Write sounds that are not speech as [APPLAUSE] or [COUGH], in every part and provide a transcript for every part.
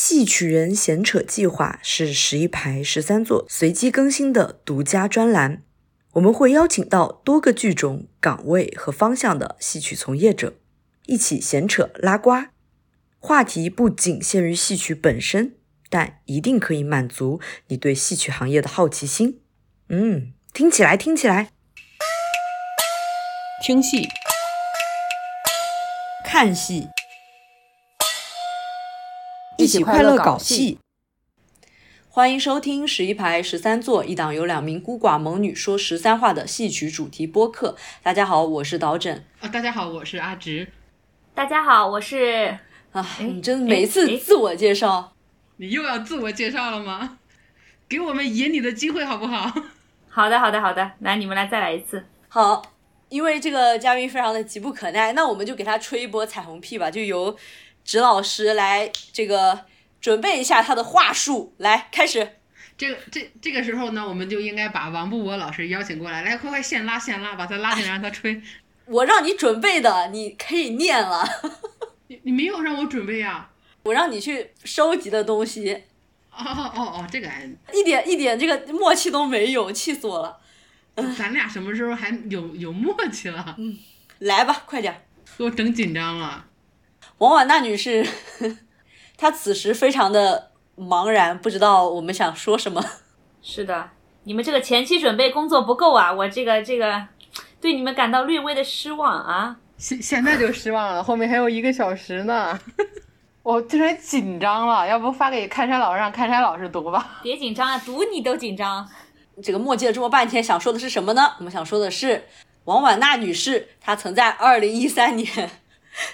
戏曲人闲扯计划是十一排十三座随机更新的独家专栏，我们会邀请到多个剧种、岗位和方向的戏曲从业者，一起闲扯拉呱。话题不仅限于戏曲本身，但一定可以满足你对戏曲行业的好奇心。嗯，听起来，听起来，听戏。看戏，一起快乐搞戏。欢迎收听十一排十三座一档由两名孤寡猛女说十三话的戏曲主题播客。大家好，我是导枕。啊，大家好，我是阿直。大家好，我是啊，你真每次自我介绍，你又要自我介绍了吗？给我们演你的机会好不好？[LAUGHS] 好的，好的，好的，来，你们来再来一次。好。因为这个嘉宾非常的急不可耐，那我们就给他吹一波彩虹屁吧，就由直老师来这个准备一下他的话术，来开始。这个这这个时候呢，我们就应该把王布博老师邀请过来，来快快现拉现拉，把他拉进来让他吹。[LAUGHS] 我让你准备的，你可以念了。[LAUGHS] 你你没有让我准备啊？我让你去收集的东西。哦哦哦哦，这个一点一点这个默契都没有，气死我了。咱俩什么时候还有有默契了？嗯，来吧，快点，给我整紧张了。王婉娜女士，[LAUGHS] 她此时非常的茫然，不知道我们想说什么。是的，你们这个前期准备工作不够啊，我这个这个对你们感到略微的失望啊。现现在就失望了，后面还有一个小时呢，[LAUGHS] 我突然紧张了。要不发给看山老师，让看山老师读吧。别紧张啊，读你都紧张。这个墨迹了这么半天，想说的是什么呢？我们想说的是，王婉娜女士，她曾在二零一三年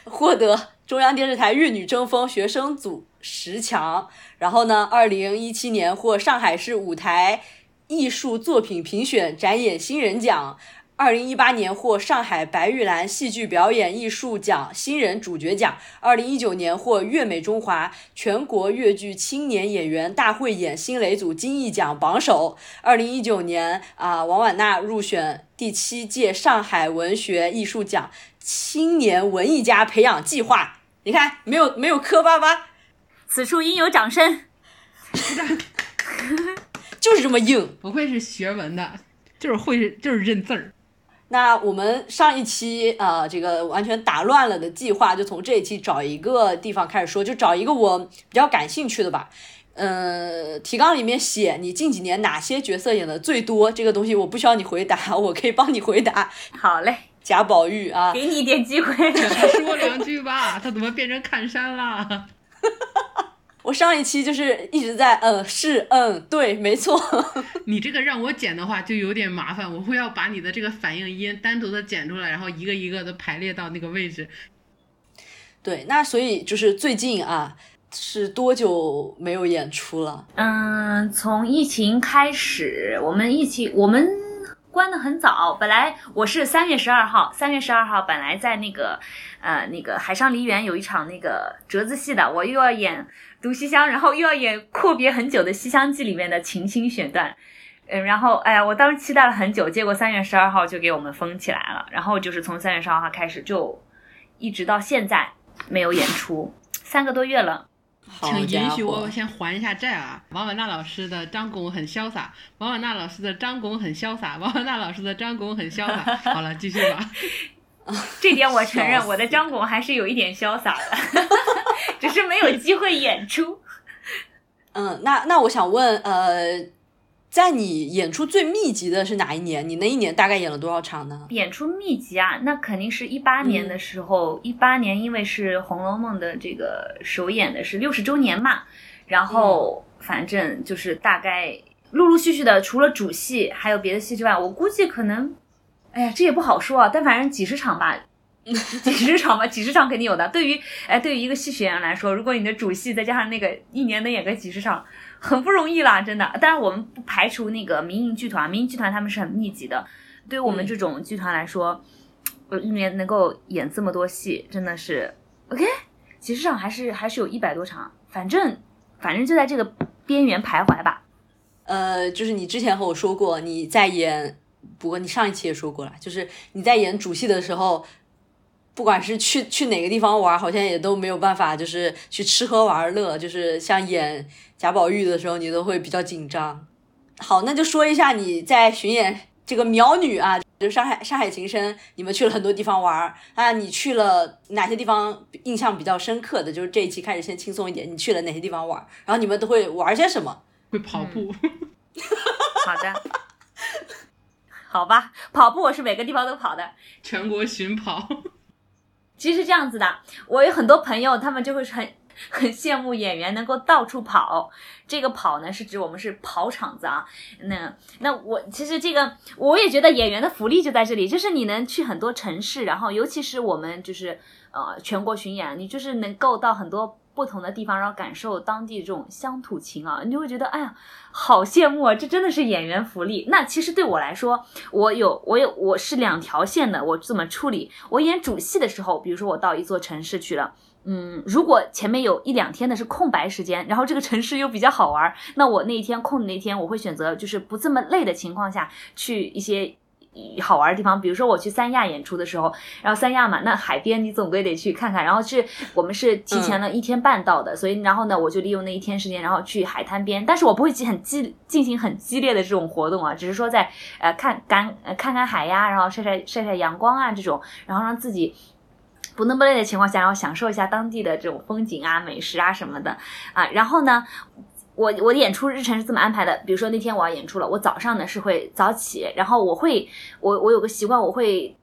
获得中央电视台粤女争锋学生组十强，然后呢，二零一七年获上海市舞台艺术作品评选展演新人奖。二零一八年获上海白玉兰戏剧表演艺术奖新人主角奖，二零一九年获粤美中华全国粤剧青年演员大会演新雷组金艺奖榜首。二零一九年啊，王婉娜入选第七届上海文学艺术奖青年文艺家培养计划。你看，没有没有磕巴巴，此处应有掌声。[LAUGHS] 就是这么硬，不愧是学文的，就是会就是认字儿。那我们上一期呃，这个完全打乱了的计划，就从这一期找一个地方开始说，就找一个我比较感兴趣的吧。呃，提纲里面写你近几年哪些角色演的最多，这个东西我不需要你回答，我可以帮你回答。好嘞，贾宝玉啊，给你一点机会，说两句吧。[LAUGHS] 他怎么变成看山了？[LAUGHS] 我上一期就是一直在嗯是嗯对没错，[LAUGHS] 你这个让我剪的话就有点麻烦，我会要把你的这个反应音单独的剪出来，然后一个一个的排列到那个位置。对，那所以就是最近啊，是多久没有演出了？嗯，从疫情开始，我们疫情我们关的很早，本来我是三月十二号，三月十二号本来在那个呃那个海上梨园有一场那个折子戏的，我又要演。读西厢，然后又要演阔别很久的《西厢记》里面的琴心选段，嗯，然后哎呀，我当时期待了很久，结果三月十二号就给我们封起来了，然后就是从三月十二号开始就一直到现在没有演出，三个多月了。请允许我先还一下债啊！王婉娜老师的张拱很潇洒，王婉娜老师的张拱很潇洒，王婉娜老师的张拱很潇洒。好了，继续吧。[LAUGHS] 这点我承认，我的张拱还是有一点潇洒的。[LAUGHS] 只是没有机会演出。嗯，那那我想问，呃，在你演出最密集的是哪一年？你那一年大概演了多少场呢？演出密集啊，那肯定是一八年的时候。一八年因为是《红楼梦》的这个首演的是六十周年嘛，然后反正就是大概陆陆续续的，除了主戏还有别的戏之外，我估计可能，哎呀，这也不好说啊。但反正几十场吧。[LAUGHS] 几十场吧，几十场肯定有的。对于哎，对于一个戏曲演员来说，如果你的主戏再加上那个一年能演个几十场，很不容易啦，真的。当然，我们不排除那个民营剧团，民营剧团他们是很密集的。对于我们这种剧团来说，呃，一年能够演这么多戏，真的是 OK。其实上还是还是有一百多场，反正反正就在这个边缘徘徊吧。呃，就是你之前和我说过，你在演，不过你上一期也说过了，就是你在演主戏的时候。不管是去去哪个地方玩，好像也都没有办法，就是去吃喝玩乐，就是像演贾宝玉的时候，你都会比较紧张。好，那就说一下你在巡演这个苗女啊，就是上海上海情深，你们去了很多地方玩啊，你去了哪些地方印象比较深刻的？就是这一期开始先轻松一点，你去了哪些地方玩？然后你们都会玩些什么？会跑步。[LAUGHS] 好的。[LAUGHS] 好吧，跑步我是每个地方都跑的，全国巡跑。其实这样子的，我有很多朋友，他们就会很 [LAUGHS] 很羡慕演员能够到处跑。这个跑呢，是指我们是跑场子啊。那那我其实这个我也觉得演员的福利就在这里，就是你能去很多城市，然后尤其是我们就是呃全国巡演，你就是能够到很多。不同的地方，然后感受当地这种乡土情啊，你就会觉得，哎呀，好羡慕啊！这真的是演员福利。那其实对我来说，我有我有我是两条线的，我怎么处理？我演主戏的时候，比如说我到一座城市去了，嗯，如果前面有一两天的是空白时间，然后这个城市又比较好玩，那我那一天空的那天，我会选择就是不这么累的情况下去一些。好玩的地方，比如说我去三亚演出的时候，然后三亚嘛，那海边你总归得去看看。然后是我们是提前了一天半到的，所以然后呢，我就利用那一天时间，然后去海滩边。但是我不会很激进行很激烈的这种活动啊，只是说在呃看干呃看看海呀，然后晒晒晒晒阳光啊这种，然后让自己不那么累的情况下，然后享受一下当地的这种风景啊、美食啊什么的啊。然后呢。我我的演出日程是这么安排的，比如说那天我要演出了，我早上呢是会早起，然后我会我我有个习惯，我会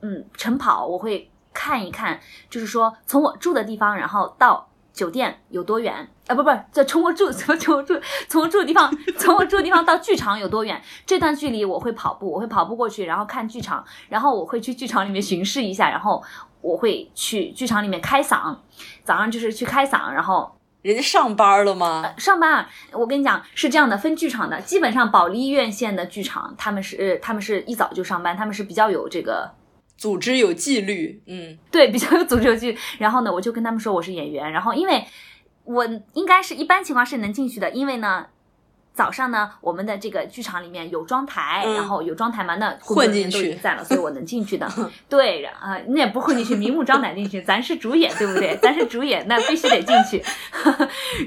嗯晨跑，我会看一看，就是说从我住的地方，然后到酒店有多远啊？不不，这从我住从 [LAUGHS] 从我住从我住的地方从我住的地方到剧场有多远？这段距离我会跑步，我会跑步过去，然后看剧场，然后我会去剧场里面巡视一下，然后我会去剧场里面开嗓，早上就是去开嗓，然后。人家上班了吗？上班，我跟你讲是这样的，分剧场的，基本上保利院线的剧场，他们是他们是一早就上班，他们是比较有这个组织有纪律，嗯，[LAUGHS] 对，比较有组织有纪律。然后呢，我就跟他们说我是演员，然后因为我应该是一般情况是能进去的，因为呢。早上呢，我们的这个剧场里面有妆台，然后有妆台嘛，那混进去在了，所以我能进去的。对，啊，那也不混进去，明目张胆进去，咱是主演，对不对？咱是主演，那必须得进去。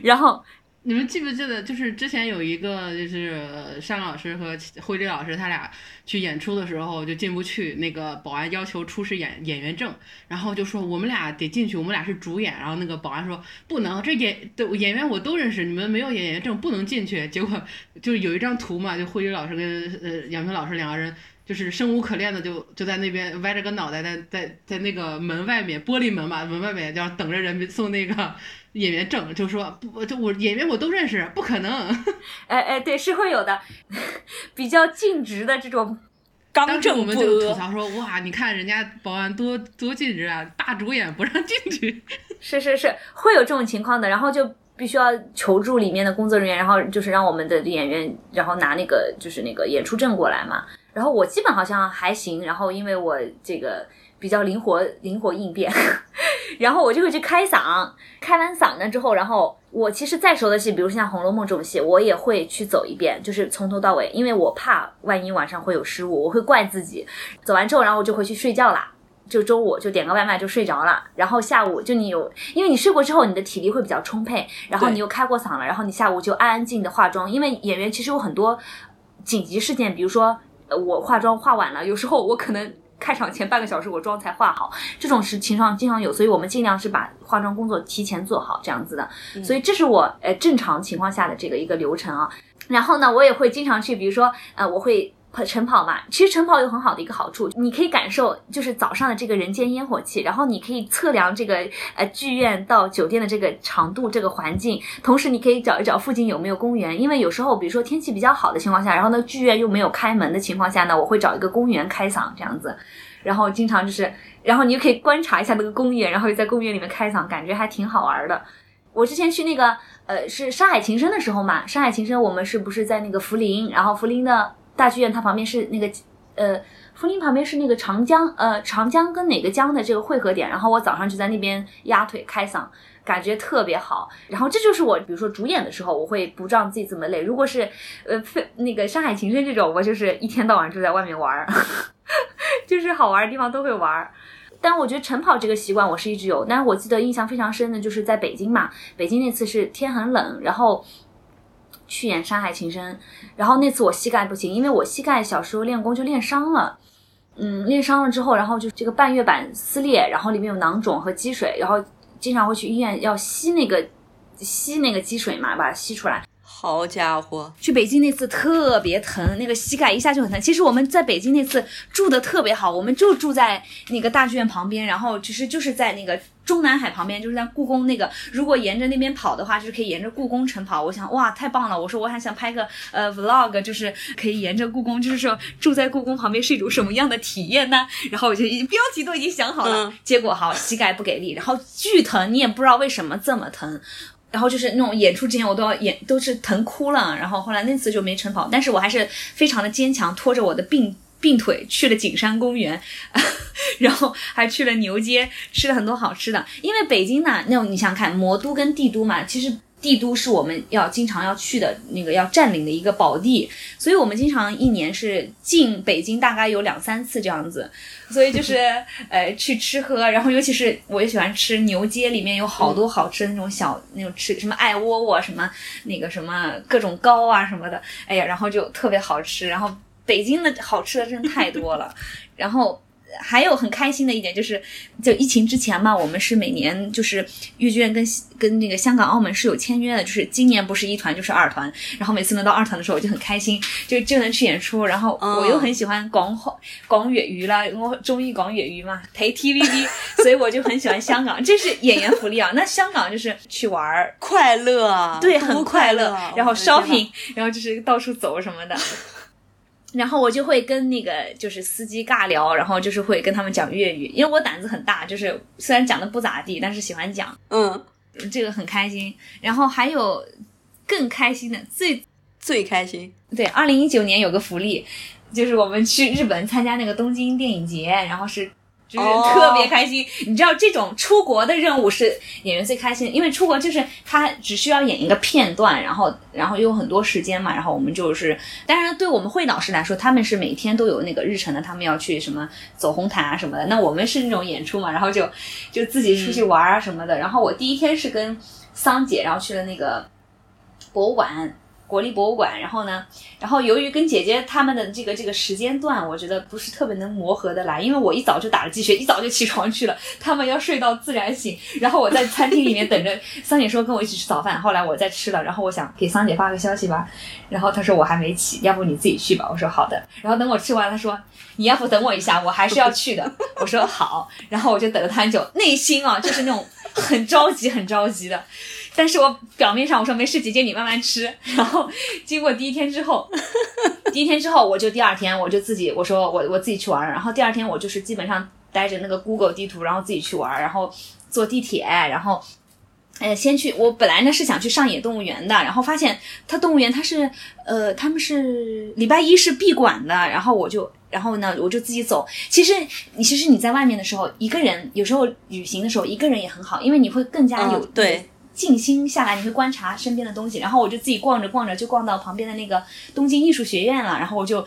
然后。你们记不记得，就是之前有一个，就是单老师和慧丽老师，他俩去演出的时候就进不去，那个保安要求出示演演员证，然后就说我们俩得进去，我们俩是主演，然后那个保安说不能，这演的演员我都认识，你们没有演员证不能进去。结果就有一张图嘛，就慧丽老师跟呃杨平老师两个人。就是生无可恋的，就就在那边歪着个脑袋，在在在那个门外面，玻璃门嘛，门外面就等着人送那个演员证，就说不，就我演员我都认识，不可能。[LAUGHS] 哎哎，对，是会有的，[LAUGHS] 比较尽职的这种刚正我们就吐槽说，哇，你看人家保安多多尽职啊，大主演不让进去。[LAUGHS] 是是是，会有这种情况的，然后就必须要求助里面的工作人员，然后就是让我们的演员，然后拿那个就是那个演出证过来嘛。然后我基本好像还行，然后因为我这个比较灵活，灵活应变，[LAUGHS] 然后我就会去开嗓，开完嗓呢之后，然后我其实再熟的戏，比如像《红楼梦》这种戏，我也会去走一遍，就是从头到尾，因为我怕万一晚上会有失误，我会怪自己。走完之后，然后我就回去睡觉啦，就中午就点个外卖就睡着了，然后下午就你有，因为你睡过之后，你的体力会比较充沛，然后你又开过嗓了，然后你下午就安安静静的化妆，因为演员其实有很多紧急事件，比如说。呃，我化妆化晚了，有时候我可能开场前半个小时我妆才化好，这种是情况经常有，所以我们尽量是把化妆工作提前做好这样子的，所以这是我呃正常情况下的这个一个流程啊。然后呢，我也会经常去，比如说呃，我会。跑晨跑嘛，其实晨跑有很好的一个好处，你可以感受就是早上的这个人间烟火气，然后你可以测量这个呃剧院到酒店的这个长度，这个环境，同时你可以找一找附近有没有公园，因为有时候比如说天气比较好的情况下，然后呢剧院又没有开门的情况下呢，我会找一个公园开嗓这样子，然后经常就是，然后你就可以观察一下那个公园，然后又在公园里面开嗓，感觉还挺好玩的。我之前去那个呃是《山海情深》的时候嘛，《山海情深》我们是不是在那个涪陵，然后涪陵的。大剧院它旁边是那个，呃，涪陵旁边是那个长江，呃，长江跟哪个江的这个汇合点。然后我早上就在那边压腿开嗓，感觉特别好。然后这就是我，比如说主演的时候，我会不让自己这么累。如果是，呃，那个《山海情深》这种，我就是一天到晚就在外面玩儿，[LAUGHS] 就是好玩的地方都会玩儿。但我觉得晨跑这个习惯我是一直有，但是我记得印象非常深的就是在北京嘛，北京那次是天很冷，然后去演《山海情深》，然后那次我膝盖不行，因为我膝盖小时候练功就练伤了，嗯，练伤了之后，然后就这个半月板撕裂，然后里面有囊肿和积水，然后经常会去医院要吸那个吸那个积水嘛，把它吸出来。好家伙，去北京那次特别疼，那个膝盖一下就很疼。其实我们在北京那次住的特别好，我们就住在那个大剧院旁边，然后其实就是在那个中南海旁边，就是在故宫那个。如果沿着那边跑的话，就是可以沿着故宫晨跑。我想，哇，太棒了！我说我还想拍个呃 vlog，就是可以沿着故宫，就是说住在故宫旁边是一种什么样的体验呢？然后我就已经标题都已经想好了，嗯结果好膝盖不给力，然后巨疼，你也不知道为什么这么疼。然后就是那种演出之前我都要演都是疼哭了，然后后来那次就没晨跑，但是我还是非常的坚强，拖着我的病 [LAUGHS] 病腿去了景山公园，[LAUGHS] 然后还去了牛街，吃了很多好吃的。因为北京呢，那种你想看，魔都跟帝都嘛，其实帝都是我们要经常要去的那个要占领的一个宝地，所以我们经常一年是进北京大概有两三次这样子。所以就是 [LAUGHS] 呃去吃喝，然后尤其是我也喜欢吃牛街，里面有好多好吃的那种小那种吃什么爱窝窝什么那个什么各种糕啊什么的，哎呀，然后就特别好吃。然后北京的好吃的真的太多了，[LAUGHS] 然后。还有很开心的一点就是，就疫情之前嘛，我们是每年就是豫剧院跟跟那个香港、澳门是有签约的，就是今年不是一团就是二团，然后每次能到二团的时候我就很开心，就就能去演出，然后我又很喜欢广话广粤语啦，我中意广粤语嘛，陪 TVB，[LAUGHS] 所以我就很喜欢香港，这是演员福利啊。那香港就是去玩儿，快乐啊，对，多很快乐，啊然后 shopping，然后就是到处走什么的。然后我就会跟那个就是司机尬聊，然后就是会跟他们讲粤语，因为我胆子很大，就是虽然讲的不咋地，但是喜欢讲，嗯，这个很开心。然后还有更开心的，最最开心，对，二零一九年有个福利，就是我们去日本参加那个东京电影节，然后是。就是哦特别开心你知道这种出国的任务是演员最开心，因为出国就是他只需要演一个片段，然后然后又有很多时间嘛，然后我们就是，当然对我们会老师来说，他们是每天都有那个日程的，他们要去什么走红毯啊什么的，那我们是那种演出嘛，然后就就自己出去玩啊什么的，然后我第一天是跟桑姐，然后去了那个博物馆。国立博物馆，然后呢，然后由于跟姐姐他们的这个这个时间段，我觉得不是特别能磨合得来，因为我一早就打了鸡血，一早就起床去了，他们要睡到自然醒，[LAUGHS] 然后我在餐厅里面等着桑姐说跟我一起吃早饭，后来我在吃了，然后我想给桑姐发个消息吧，然后她说我还没起，要不你自己去吧，我说好的，然后等我吃完，她说你要不等我一下，我还是要去的，[LAUGHS] 我说好，然后我就等了她很久，内心啊就是那种很着急很着急的。但是我表面上我说没事，姐姐你慢慢吃。然后经过第一天之后，第一天之后我就第二天我就自己我说我我自己去玩，然后第二天我就是基本上带着那个 Google 地图，然后自己去玩，然后坐地铁，然后。呃，先去，我本来呢是想去上野动物园的，然后发现它动物园它是，呃，他们是礼拜一是闭馆的，然后我就，然后呢我就自己走。其实你其实你在外面的时候，一个人有时候旅行的时候一个人也很好，因为你会更加有、嗯对静心下来，你会观察身边的东西。然后我就自己逛着逛着，就逛到旁边的那个东京艺术学院了。然后我就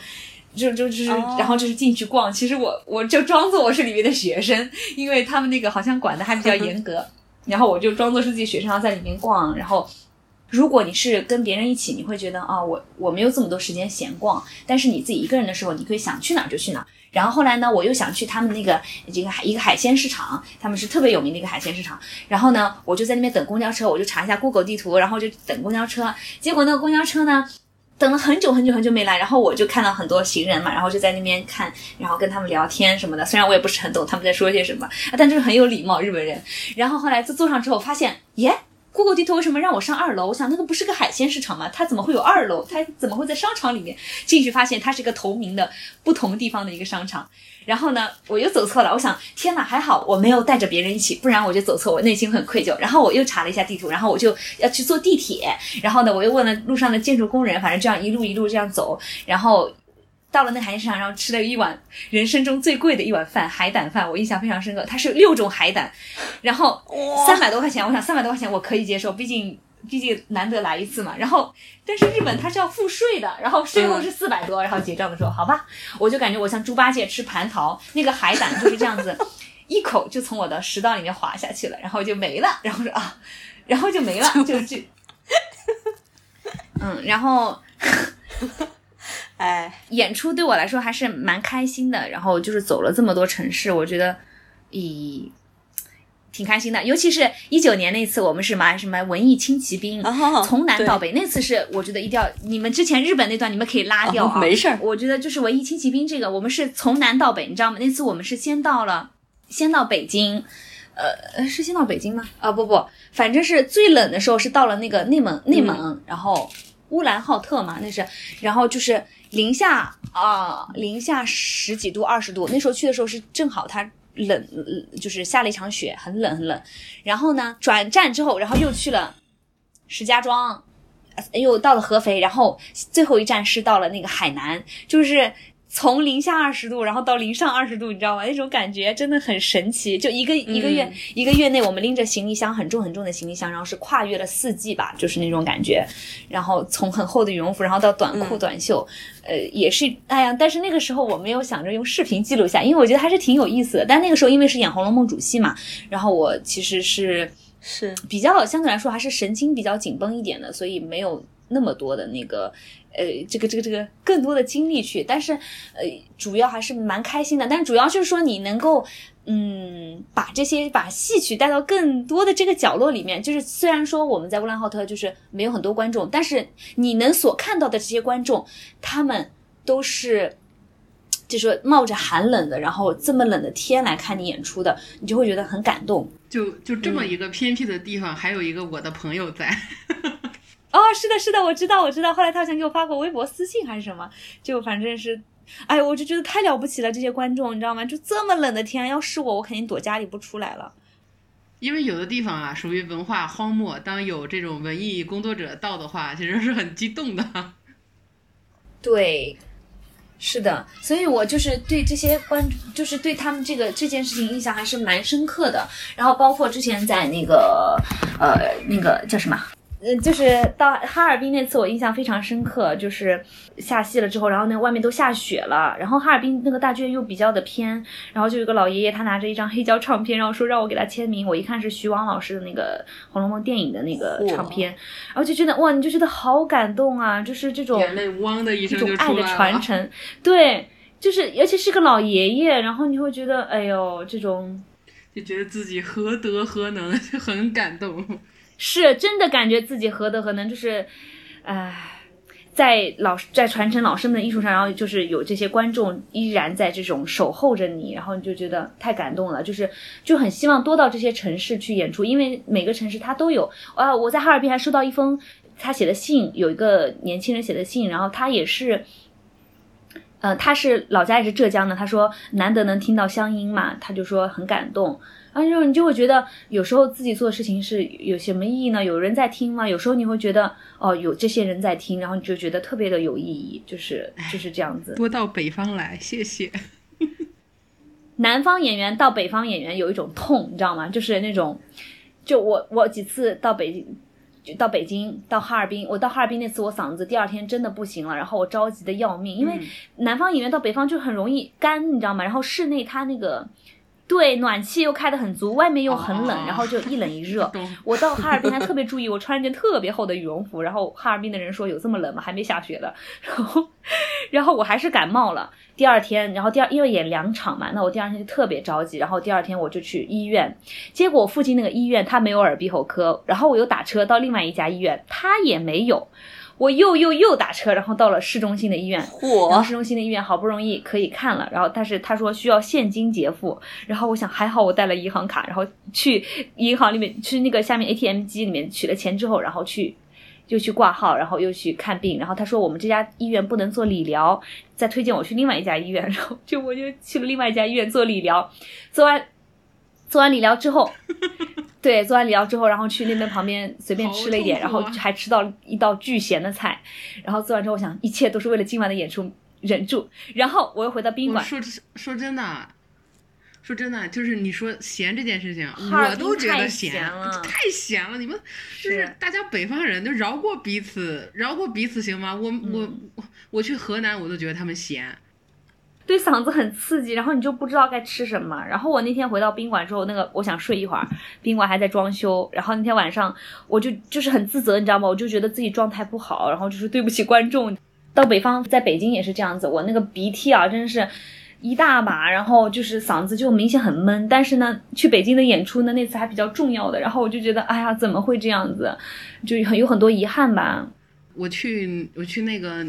就就就是，哦然后就是进去逛。其实我我就装作我是里面的学生，因为他们那个好像管的还比较严格。然后我就装作是自己学生，然后在里面逛。然后如果你是跟别人一起，你会觉得啊、我我没有这么多时间闲逛。但是你自己一个人的时候，你可以想去哪儿就去哪儿。然后后来呢，我又想去他们那个这个海一个海鲜市场，他们是特别有名的一个海鲜市场。然后呢，我就在那边等公交车，我就查一下 Google 地图，然后就等公交车。结果那个公交车呢，等了很久很久很久没来，然后我就看到很多行人嘛，然后就在那边看，然后跟他们聊天什么的。虽然我也不是很懂他们在说些什么，但就是很有礼貌日本人。然后后来坐坐上之后，发现耶。Google 地图为什么让我上二楼？我想那个不是个海鲜市场吗？它怎么会有二楼？它怎么会在商场里面？进去发现它是一个同名的不同地方的一个商场。然后呢，我又走错了。我想，天哪，还好我没有带着别人一起，不然我就走错，我内心很愧疚。然后我又查了一下地图，然后我就要去坐地铁。然后呢，我又问了路上的建筑工人，反正这样一路一路这样走，然后。到了那海鲜市场，然后吃了一碗人生中最贵的一碗饭，海胆饭，我印象非常深刻。它是六种海胆，然后三百多块钱，我想三百多块钱我可以接受，毕竟毕竟难得来一次嘛。然后，但是日本它是要付税的，然后税后是四百多，然后结账的时候，好吧，我就感觉我像猪八戒吃蟠桃，那个海胆就是这样子。一口就从我的食道里面滑下去了，然后就没了，然后说啊，然后就没了，就就，[LAUGHS] 嗯，然后。哎，演出对我来说还是蛮开心的。然后就是走了这么多城市，我觉得，咦，挺开心的。尤其是一九年那次，我们是嘛什么文艺轻骑兵，从南到北，那次是我觉得一定要。你们之前日本那段你们可以拉掉啊，没事儿。我觉得就是文艺轻骑兵这个，我们是从南到北，你知道吗？那次我们是先到了，先到北京，呃，是先到北京吗？啊，不不，反正是最冷的时候是到了那个内蒙，内蒙，然后。乌兰浩特嘛，那是，然后就是零下啊，零下十几度、二十度。那时候去的时候是正好它冷，就是下了一场雪，很冷很冷。然后呢，转站之后，然后又去了石家庄，又到了合肥，然后最后一站是到了那个海南，就是。从零下二十度，然后到零上二十度，你知道吗？那种感觉真的很神奇。就一个一个月一个月内，我们拎着行李箱很重很重的行李箱，然后是跨越了四季吧，就是那种感觉。然后从很厚的羽绒服，然后到短裤短袖，呃，也是哎呀。但是那个时候我没有想着用视频记录下，因为我觉得还是挺有意思的。但那个时候因为是演《红楼梦》主戏嘛，然后我其实是是比较相对来说还是神经比较紧绷一点的，所以没有那么多的那个。呃，这个这个这个更多的精力去，但是呃，主要还是蛮开心的。但主要就是说，你能够嗯，把这些把戏曲带到更多的这个角落里面。就是虽然说我们在乌兰浩特就是没有很多观众，但是你能所看到的这些观众，他们都是就是冒着寒冷的，然后这么冷的天来看你演出的，你就会觉得很感动。就就这么一个偏僻的地方，还有一个我的朋友在。[LAUGHS] 哦，是的，是的，我知道，我知道。后来他好像给我发过微博私信还是什么，就反正是，哎，我就觉得太了不起了，这些观众，你知道吗？就这么冷的天，要是我，我肯定躲家里不出来了。因为有的地方啊，属于文化荒漠，当有这种文艺工作者到的话，其实是很激动的。[LAUGHS] 对，是的，所以我就是对这些观，就是对他们这个这件事情印象还是蛮深刻的。然后包括之前在那个，呃，那个叫什么？嗯，就是到哈尔滨那次，我印象非常深刻。就是下戏了之后，然后那外面都下雪了，然后哈尔滨那个大剧院又比较的偏，然后就有个老爷爷，他拿着一张黑胶唱片，然后说让我给他签名。我一看是徐王老师的那个《红楼梦》电影的那个唱片，然后就觉得哇，你就觉得好感动啊，就是这种眼泪汪的一声就爱的传承，对，就是而且是个老爷爷，然后你会觉得哎呦，这种就觉得自己何德何能，就 [LAUGHS] 很感动。是真的感觉自己何德何能，就是，唉，在老在传承老生的艺术上，然后就是有这些观众依然在这种守候着你，然后你就觉得太感动了，就是就很希望多到这些城市去演出，因为每个城市它都有啊。我在哈尔滨还收到一封他写的信，有一个年轻人写的信，然后他也是，呃，他是老家也是浙江的，他说难得能听到乡音嘛，他就说很感动。啊，就你就会觉得有时候自己做的事情是有什么意义呢？有人在听吗？有时候你会觉得哦，有这些人在听，然后你就觉得特别的有意义，就是就是这样子。多到北方来，谢谢。[LAUGHS] 南方演员到北方演员有一种痛，你知道吗？就是那种，就我我几次到北京，就到北京到哈尔滨，我到哈尔滨那次我嗓子第二天真的不行了，然后我着急的要命，因为南方演员到北方就很容易干，你知道吗？然后室内他那个。对，暖气又开得很足，外面又很冷，然后就一冷一 [LAUGHS] 热。我到哈尔滨还特别注意，我穿一件特别厚的羽绒服。然后哈尔滨的人说有这么冷吗？还没下雪的。然后，然后我还是感冒了。第二天，然后第二因为演两场嘛，那我第二天就特别着急。然后第二天我就去医院，结果附近那个医院他没有耳鼻喉科。然后我又打车到另外一家医院，他也没有。我又又又打车，然后到了市中心的医院，然后市中心的医院好不容易可以看了，然后但是他说需要现金结付，然后我想还好我带了银行卡，然后去银行里面去那个下面 ATM 机里面取了钱之后，然后去又去挂号，然后又去看病，然后他说我们这家医院不能做理疗，再推荐我去另外一家医院，然后就我就去了另外一家医院做理疗，做完做完理疗之后。[LAUGHS] 对，做完理疗之后，然后去那边旁边随便吃了一点，然后还吃到一道巨咸的菜。然后做完之后，我想一切都是为了今晚的演出，忍住。然后我又回到宾馆。说说真的，说真的，就是你说咸这件事情，我都觉得咸了，太咸了。你们就是大家北方人，就饶过彼此，饶过彼此行吗？我我我去河南，我都觉得他们咸。对嗓子很刺激，然后你就不知道该吃什么。然后我那天回到宾馆之后，那个我想睡一会儿，宾馆还在装修。然后那天晚上我就就是很自责，你知道吗？我就觉得自己状态不好，然后就是对不起观众。到北方，在北京也是这样子，我那个鼻涕啊，真是一大把，然后就是嗓子就明显很闷。但是呢，去北京的演出呢，那次还比较重要的，然后我就觉得，哎呀，怎么会这样子？就很有很多遗憾吧。我去，我去那个。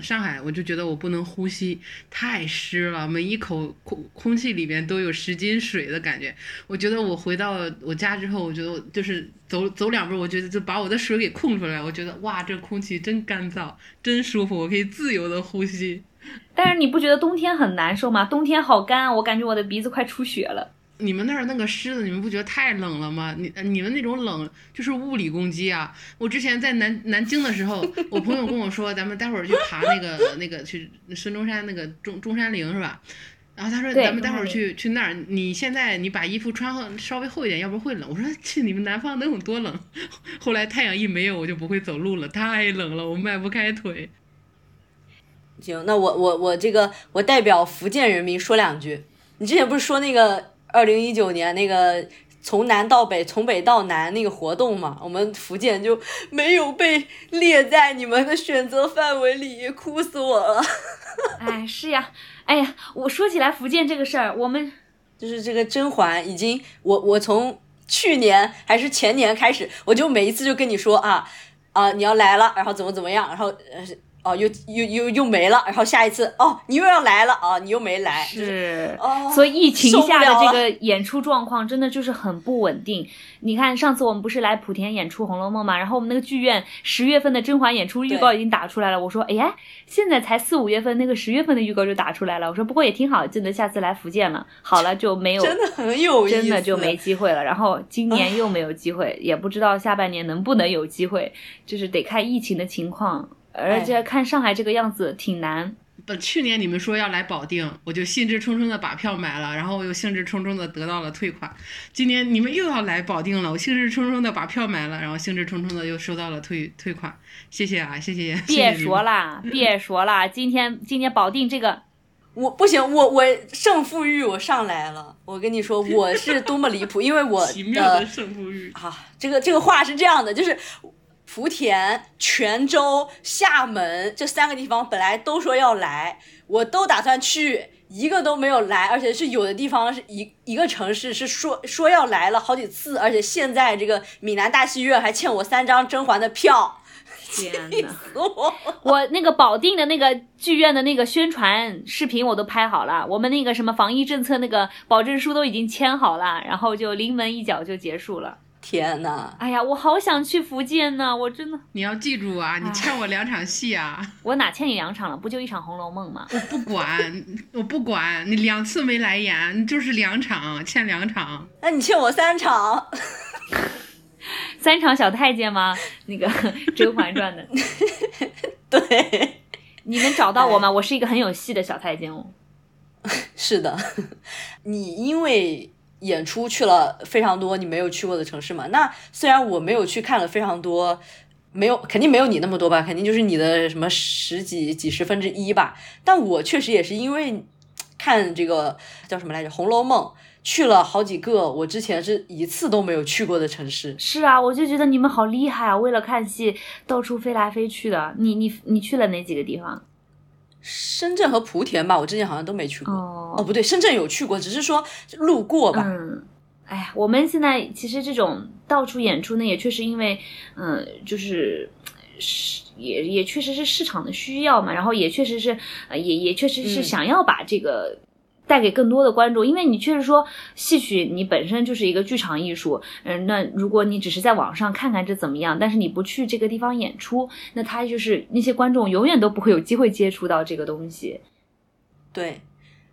上海，我就觉得我不能呼吸，太湿了，每一口空空气里面都有十斤水的感觉。我觉得我回到我家之后，我觉得我就是走走两步，我觉得就把我的水给空出来。我觉得哇，这空气真干燥，真舒服，我可以自由的呼吸。但是你不觉得冬天很难受吗？冬天好干，我感觉我的鼻子快出血了。你们那儿那个湿的，你们不觉得太冷了吗？你你们那种冷就是物理攻击啊！我之前在南南京的时候，[LAUGHS] 我朋友跟我说，咱们待会儿去爬那个 [LAUGHS] 那个去孙中山那个中中山陵是吧？然后他说咱们待会儿去去那儿，你现在你把衣服穿稍微厚一点，要不会冷。我说去你们南方能有多冷？[LAUGHS] 后来太阳一没有，我就不会走路了，太冷了，我迈不开腿。行，那我我我这个我代表福建人民说两句。你之前不是说那个？二零一九年那个从南到北，从北到南那个活动嘛，我们福建就没有被列在你们的选择范围里，哭死我了。[LAUGHS] 哎，是呀，哎呀，我说起来福建这个事儿，我们就是这个甄嬛已经，我我从去年还是前年开始，我就每一次就跟你说啊啊你要来了，然后怎么怎么样，然后呃。哦，又又又又没了，然后下一次哦，你又要来了啊，你又没来，是，哦，所以疫情下的这个演出状况真的就是很不稳定。你看上次我们不是来莆田演出《红楼梦》嘛，然后我们那个剧院十月份的甄嬛演出预告已经打出来了，我说哎呀，现在才四五月份，那个十月份的预告就打出来了，我说不过也挺好，记得下次来福建了。好了就没 [LAUGHS] 有，真的很有意思，真的就没机会了。然后今年又没有机会，也不知道下半年能不能有机会，就是得看疫情的情况。而且看上海这个样子挺难。不，去年你们说要来保定，我就兴致冲冲的把票买了，然后我又兴致冲冲的得到了退款。今年你们又要来保定了，我兴致冲冲的把票买了，然后兴致冲冲的又收到了退退款。谢谢啊，谢谢。别说啦，别 [LAUGHS] 说啦，今天今天保定这个，我不行，我我胜负欲我上来了。我跟你说，我是多么离谱，因为我 [LAUGHS] 奇妙的胜负欲啊，这个这个话是这样的，就是。福田、泉州、厦门这三个地方本来都说要来，我都打算去，一个都没有来，而且是有的地方是一一个城市是说说要来了好几次，而且现在这个闽南大戏院还欠我三张甄嬛的票，天呐，我！[LAUGHS] 我那个保定的那个剧院的那个宣传视频我都拍好了，我们那个什么防疫政策那个保证书都已经签好了，然后就临门一脚就结束了。天呐！哎呀，我好想去福建呢，我真的。你要记住啊，你欠我两场戏啊！我哪欠你两场了？不就一场《红楼梦》吗？我不管，[LAUGHS] 我不管你两次没来演，你就是两场，欠两场。那你欠我三场。三场小太监吗？那个《甄嬛传》的。[LAUGHS] 对。你能找到我吗？我是一个很有戏的小太监哦。是的，你因为。演出去了非常多你没有去过的城市嘛？那虽然我没有去看了非常多，没有肯定没有你那么多吧，肯定就是你的什么十几几十分之一吧。但我确实也是因为看这个叫什么来着《红楼梦》，去了好几个我之前是一次都没有去过的城市。是啊，我就觉得你们好厉害啊！为了看戏到处飞来飞去的。你你你去了哪几个地方？深圳和莆田吧，我之前好像都没去过。哦，不对，深圳有去过，只是说路过吧。嗯，哎呀，我们现在其实这种到处演出呢，也确实因为，嗯，就是是也也确实是市场的需要嘛，然后也确实是，呃，也也确实是想要把这个。带给更多的观众，因为你确实说戏曲你本身就是一个剧场艺术，嗯，那如果你只是在网上看看这怎么样，但是你不去这个地方演出，那他就是那些观众永远都不会有机会接触到这个东西。对，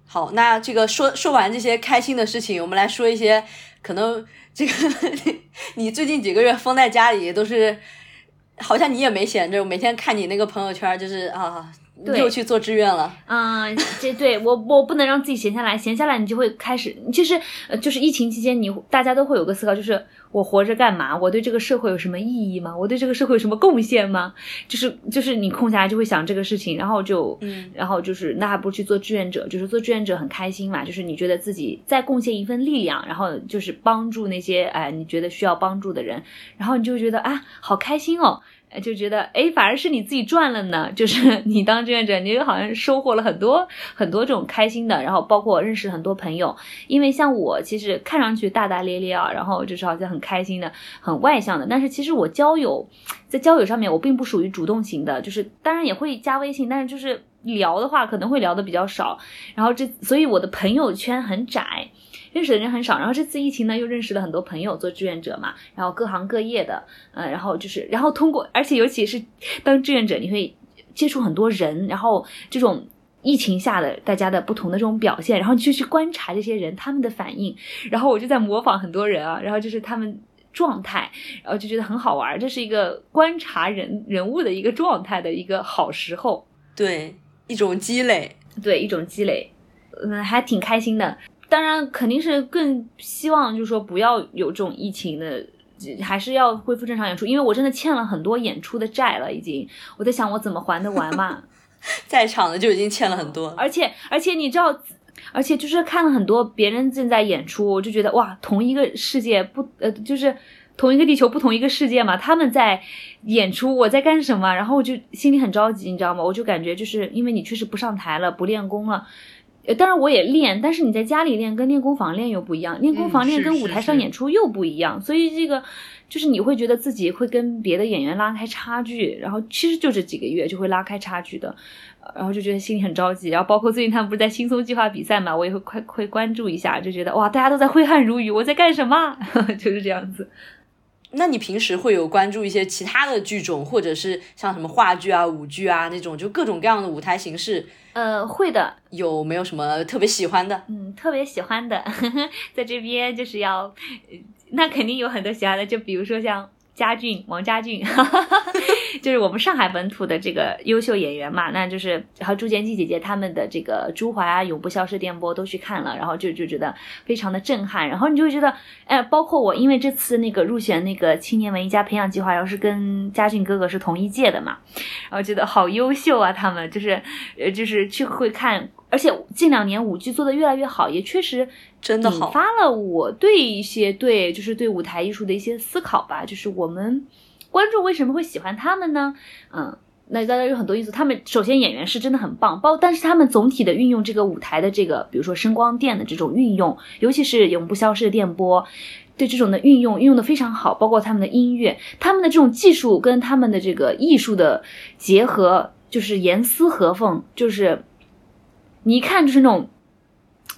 好，那这个说说完这些开心的事情，我们来说一些可能这个 [LAUGHS] 你最近几个月封在家里都是，好像你也没闲着，每天看你那个朋友圈就是啊。对又去做志愿了。嗯，这对我我不能让自己闲下来，闲下来你就会开始，其实呃就是疫情期间你大家都会有个思考，就是我活着干嘛？我对这个社会有什么意义吗？我对这个社会有什么贡献吗？就是就是你空下来就会想这个事情，然后就嗯然后就是那还不如去做志愿者，就是做志愿者很开心嘛，就是你觉得自己在贡献一份力量，然后就是帮助那些哎你觉得需要帮助的人，然后你就会觉得啊好开心哦。就觉得哎，反而是你自己赚了呢。就是 [LAUGHS] 你当志愿者，你好像收获了很多很多这种开心的，然后包括认识很多朋友。因为像我，其实看上去大大咧咧啊，然后就是好像很开心的、很外向的，但是其实我交友在交友上面，我并不属于主动型的，就是当然也会加微信，但是就是聊的话可能会聊的比较少。然后这，所以我的朋友圈很窄。认识的人很少，然后这次疫情呢，又认识了很多朋友做志愿者嘛，然后各行各业的，呃，然后就是，然后通过，而且尤其是当志愿者，你会接触很多人，然后这种疫情下的大家的不同的这种表现，然后你就去观察这些人他们的反应，然后我就在模仿很多人啊，然后就是他们状态，然后就觉得很好玩，这是一个观察人人物的一个状态的一个好时候，对，一种积累。对，一种积累，嗯，还挺开心的。当然，肯定是更希望，就是说不要有这种疫情的，还是要恢复正常演出。因为我真的欠了很多演出的债了，已经。我在想，我怎么还得完嘛？[LAUGHS] 在场的就已经欠了很多。而且，而且你知道，而且就是看了很多别人正在演出，我就觉得哇，同一个世界不呃，就是同一个地球不同一个世界嘛。他们在演出，我在干什么？然后我就心里很着急，你知道吗？我就感觉就是因为你确实不上台了，不练功了。呃，当然我也练，但是你在家里练跟练功房练又不一样，练功房练跟舞台上演出又不一样，所以这个就是你会觉得自己会跟别的演员拉开差距，然后其实就这几个月就会拉开差距的，然后就觉得心里很着急，然后包括最近他们不是在轻松计划比赛嘛，我也会快会关注一下，就觉得哇，大家都在挥汗如雨，我在干什么？[LAUGHS] 就是这样子。那你平时会有关注一些其他的剧种，或者是像什么话剧啊、舞剧啊那种，就各种各样的舞台形式？呃，会的。有没有什么特别喜欢的？嗯，特别喜欢的，[LAUGHS] 在这边就是要，那肯定有很多喜欢的，就比如说像家俊、王家俊，[LAUGHS] 就是我们上海本土的这个优秀演员嘛，那就是和朱建基姐姐他们的这个《朱华》啊，《永不消失电波》都去看了，然后就就觉得非常的震撼，然后你就会觉得，哎，包括我，因为这次那个入选那个青年文艺家培养计划，然后是跟家俊哥哥是同一届的嘛，然后觉得好优秀啊，他们就是呃就是去会看。而且近两年舞剧做的越来越好，也确实真的好，发了我对一些对就是对舞台艺术的一些思考吧。就是我们观众为什么会喜欢他们呢？嗯，那大家有很多因素。他们首先演员是真的很棒，包但是他们总体的运用这个舞台的这个，比如说声光电的这种运用，尤其是永不消失的电波。对这种的运用运用的非常好，包括他们的音乐，他们的这种技术跟他们的这个艺术的结合，就是严丝合缝，就是你一看就是那种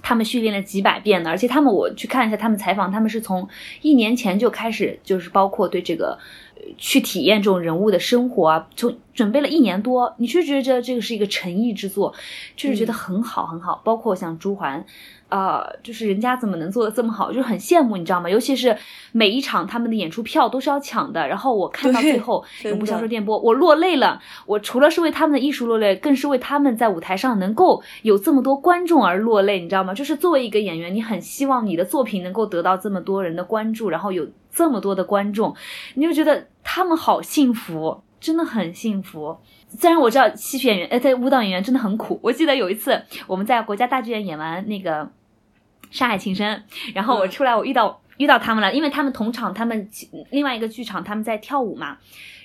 他们训练了几百遍的，而且他们我去看一下他们采访，他们是从一年前就开始，就是包括对这个呃去体验这种人物的生活啊，从准备了一年多，你就觉得这个是一个诚意之作，就是觉得很好很好，包括像朱环。呃，就是人家怎么能做的这么好，就是很羡慕，你知道吗？尤其是每一场他们的演出票都是要抢的，然后我看到最后 [LAUGHS] 真永不消失电波，我落泪了。我除了是为他们的艺术落泪，更是为他们在舞台上能够有这么多观众而落泪，你知道吗？就是作为一个演员，你很希望你的作品能够得到这么多人的关注，然后有这么多的观众，你就觉得他们好幸福，真的很幸福。虽然我知道戏曲演员，呃，在舞蹈演员真的很苦。我记得有一次我们在国家大剧院演完那个《上海情深》，然后我嗯出来，我遇到、遇到他们了，因为他们同场，他们另外一个剧场他们在跳舞嘛。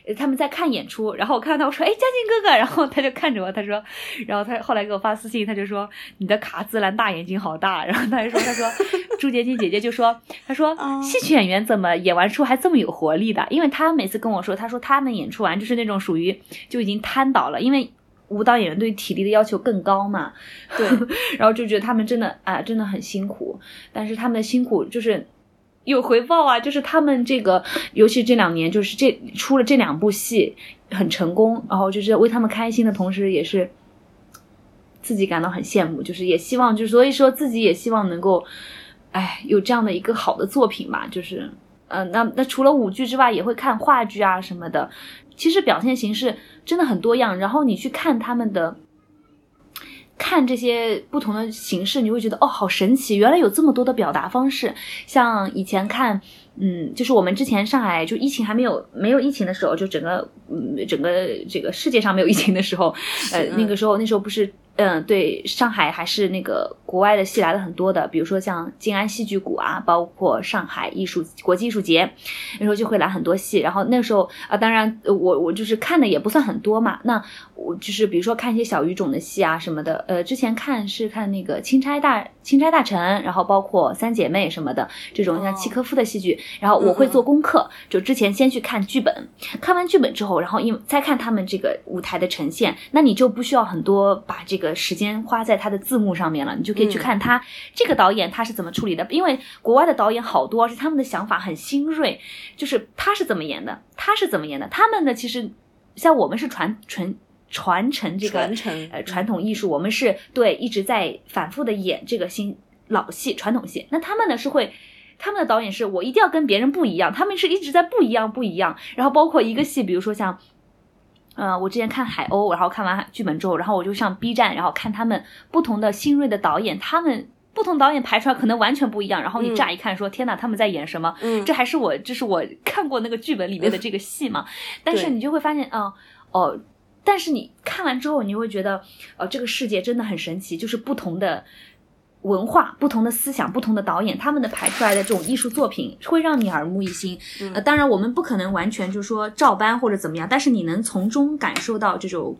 呃他们在看演出，然后我看到他，我说：“哎，嘉靖哥哥。”然后他就看着我，他说，然后他后来给我发私信，他就说：“你的卡姿兰大眼睛好大。”然后他还说：“他说朱洁金姐姐就说，他说啊戏曲演员怎么演完出还这么有活力的？因为他每次跟我说，他说他们演出完就是那种属于就已经瘫倒了，因为舞蹈演员对体力的要求更高嘛。对，[LAUGHS] 然后就觉得他们真的啊，真的很辛苦，但是他们的辛苦就是有回报啊，就是他们这个，尤其这两年，就是这出了这两部戏很成功，然后就是为他们开心的同时，也是自己感到很羡慕，就是也希望，就是所以说自己也希望能够，哎，有这样的一个好的作品吧，就是呃，那那除了舞剧之外，也会看话剧啊什么的。其实表现形式真的很多样，然后你去看他们的。看这些不同的形式，你会觉得哦，好神奇！原来有这么多的表达方式。像以前看，嗯，就是我们之前上海就疫情还没有没有疫情的时候，就整个嗯整个这个世界上没有疫情的时候，呃，那个时候那时候不是。嗯，对，上海还是那个国外的戏来了很多的，比如说像静安戏剧谷啊，包括上海艺术国际艺术节，那时候就会来很多戏。然后那时候啊，当然我我就是看的也不算很多嘛。那我就是比如说看一些小语种的戏啊什么的。呃，之前看是看那个钦差大钦差大臣，然后包括三姐妹什么的这种像契科夫的戏剧。然后我会做功课，就之前先去看剧本，看完剧本之后，然后因再看他们这个舞台的呈现，那你就不需要很多把这个。个时间花在他的字幕上面了，你就可以去看他这个导演他是怎么处理的。因为国外的导演好多，而且他们的想法很新锐，就是他是怎么演的，他是怎么演的。他们呢，其实像我们是传传传承这个传承呃传统艺术，我们是对一直在反复的演这个新老戏传统戏。那他们呢是会，他们的导演是我一定要跟别人不一样，他们是一直在不一样不一样。然后包括一个戏，比如说像。呃，我之前看海鸥，然后看完剧本之后，然后我就上 B 站，然后看他们不同的新锐的导演，他们不同导演排出来可能完全不一样。然后你乍一看说，天哪，他们在演什么？嗯，这还是我，这是我 [LAUGHS] 看过那个剧本里面的这个戏嘛？[LAUGHS] 但是你就会发现，啊，哦，但是你看完之后，你会觉得，呃，这个世界真的很神奇，就是不同的。文化不同的思想，不同的导演，他们的排出来的这种艺术作品会让你耳目一新。呃，当然我们不可能完全就是说照搬或者怎么样，但是你能从中感受到这种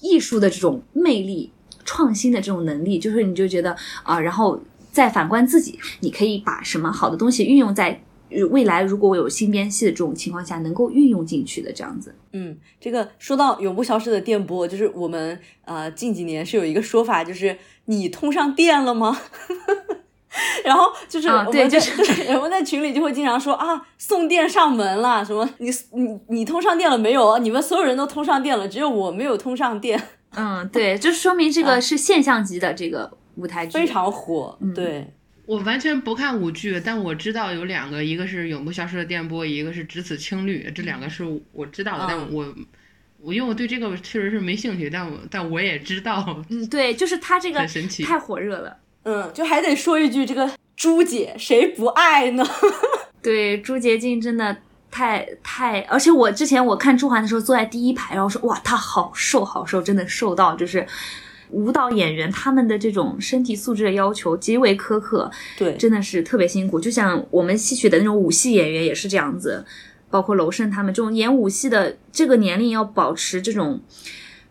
艺术的这种魅力、创新的这种能力，就是你就觉得啊，然后再反观自己，你可以把什么好的东西运用在。未来如果我有新编戏的这种情况下，能够运用进去的这样子。嗯，这个说到永不消失的电波，就是我们呃近几年是有一个说法，就是你通上电了吗？[LAUGHS] 然后就是我们就是 [LAUGHS] 我们在群里就会经常说啊送电上门了，什么你你你通上电了没有？你们所有人都通上电了，只有我没有通上电。[LAUGHS] 嗯，对，就说明这个是现象级的这个舞台剧，非常火。对。我完全不看舞剧，但我知道有两个，一个是永不消失的电波，一个是只此青绿，这两个是我知道的。但我我因为我对这个确实是没兴趣，但我但我也知道。嗯，对，就是他这个很神奇，太火热了。嗯，就还得说一句，这个朱姐谁不爱呢？[LAUGHS] 对，朱洁静真的太太，而且我之前我看朱涵的时候坐在第一排，然后说哇，她好瘦好瘦，真的瘦到就是。舞蹈演员他们的这种身体素质的要求极为苛刻，对，真的是特别辛苦。就像我们戏曲的那种武戏演员也是这样子，包括娄胜他们这种演武戏的这个年龄要保持这种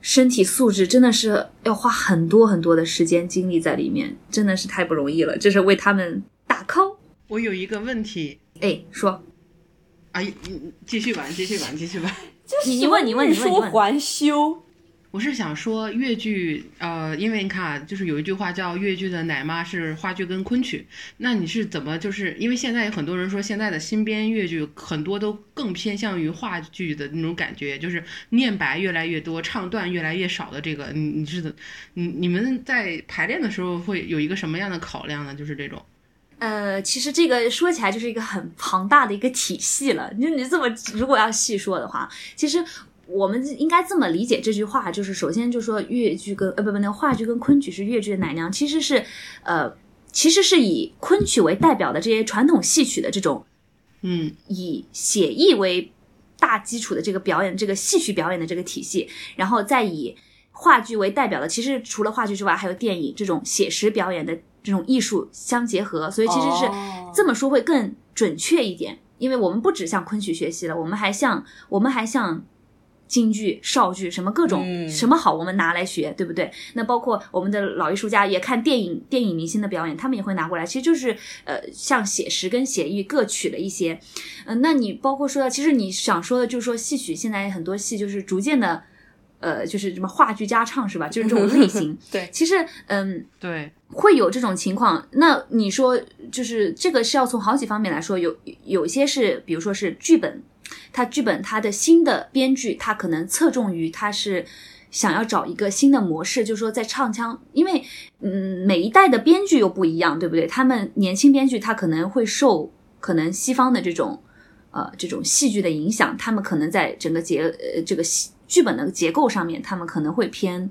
身体素质，真的是要花很多很多的时间精力在里面，真的是太不容易了。这是为他们打 call。我有一个问题，哎，说，哎，你继续玩，继续玩，继续玩。你 [LAUGHS] 你问你问你问，说还休。我是想说越剧，呃，因为你看啊，就是有一句话叫越剧的奶妈是话剧跟昆曲。那你是怎么？就是因为现在有很多人说现在的新编越剧很多都更偏向于话剧的那种感觉，就是念白越来越多，唱段越来越少的这个，你你是怎？你你们在排练的时候会有一个什么样的考量呢？就是这种。呃，其实这个说起来就是一个很庞大的一个体系了。你你这么如果要细说的话，其实。我们应该这么理解这句话，就是首先就说越剧跟呃不不那个话剧跟昆曲是越剧的奶娘，其实是呃其实是以昆曲为代表的这些传统戏曲的这种，嗯，以写意为大基础的这个表演，这个戏曲表演的这个体系，然后再以话剧为代表的，其实除了话剧之外，还有电影这种写实表演的这种艺术相结合，所以其实是这么说会更准确一点，因为我们不只向昆曲学习了，我们还向我们还向。京剧、绍剧什么各种什么好，我们拿来学，对不对？那包括我们的老艺术家也看电影、电影明星的表演，他们也会拿过来。其实就是呃，像写实跟写意各取了一些。嗯，那你包括说到，其实你想说的，就是说戏曲现在很多戏就是逐渐的，呃，就是什么话剧加唱是吧？就是这种类型。[LAUGHS] 对，其实嗯，对，会有这种情况。那你说，就是这个是要从好几方面来说，有有些是，比如说是剧本。他剧本，他的新的编剧，他可能侧重于他是想要找一个新的模式，就是说在唱腔，因为嗯，每一代的编剧又不一样，对不对？他们年轻编剧他可能会受可能西方的这种呃这种戏剧的影响，他们可能在整个结呃这个戏剧本的结构上面，他们可能会偏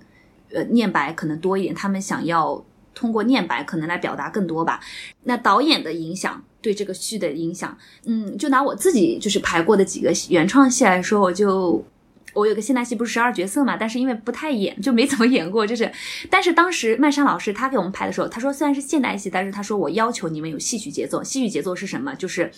呃念白可能多一点，他们想要通过念白可能来表达更多吧。那导演的影响对这个剧的影响，嗯，就拿我自己就是排过的几个原创戏来说，我就。我有个现代戏不是十二角色嘛，但是因为不太演，就没怎么演过。就是，但是当时麦山老师他给我们排的时候，他说虽然是现代戏，但是他说我要求你们有戏曲节奏。戏曲节奏是什么？就是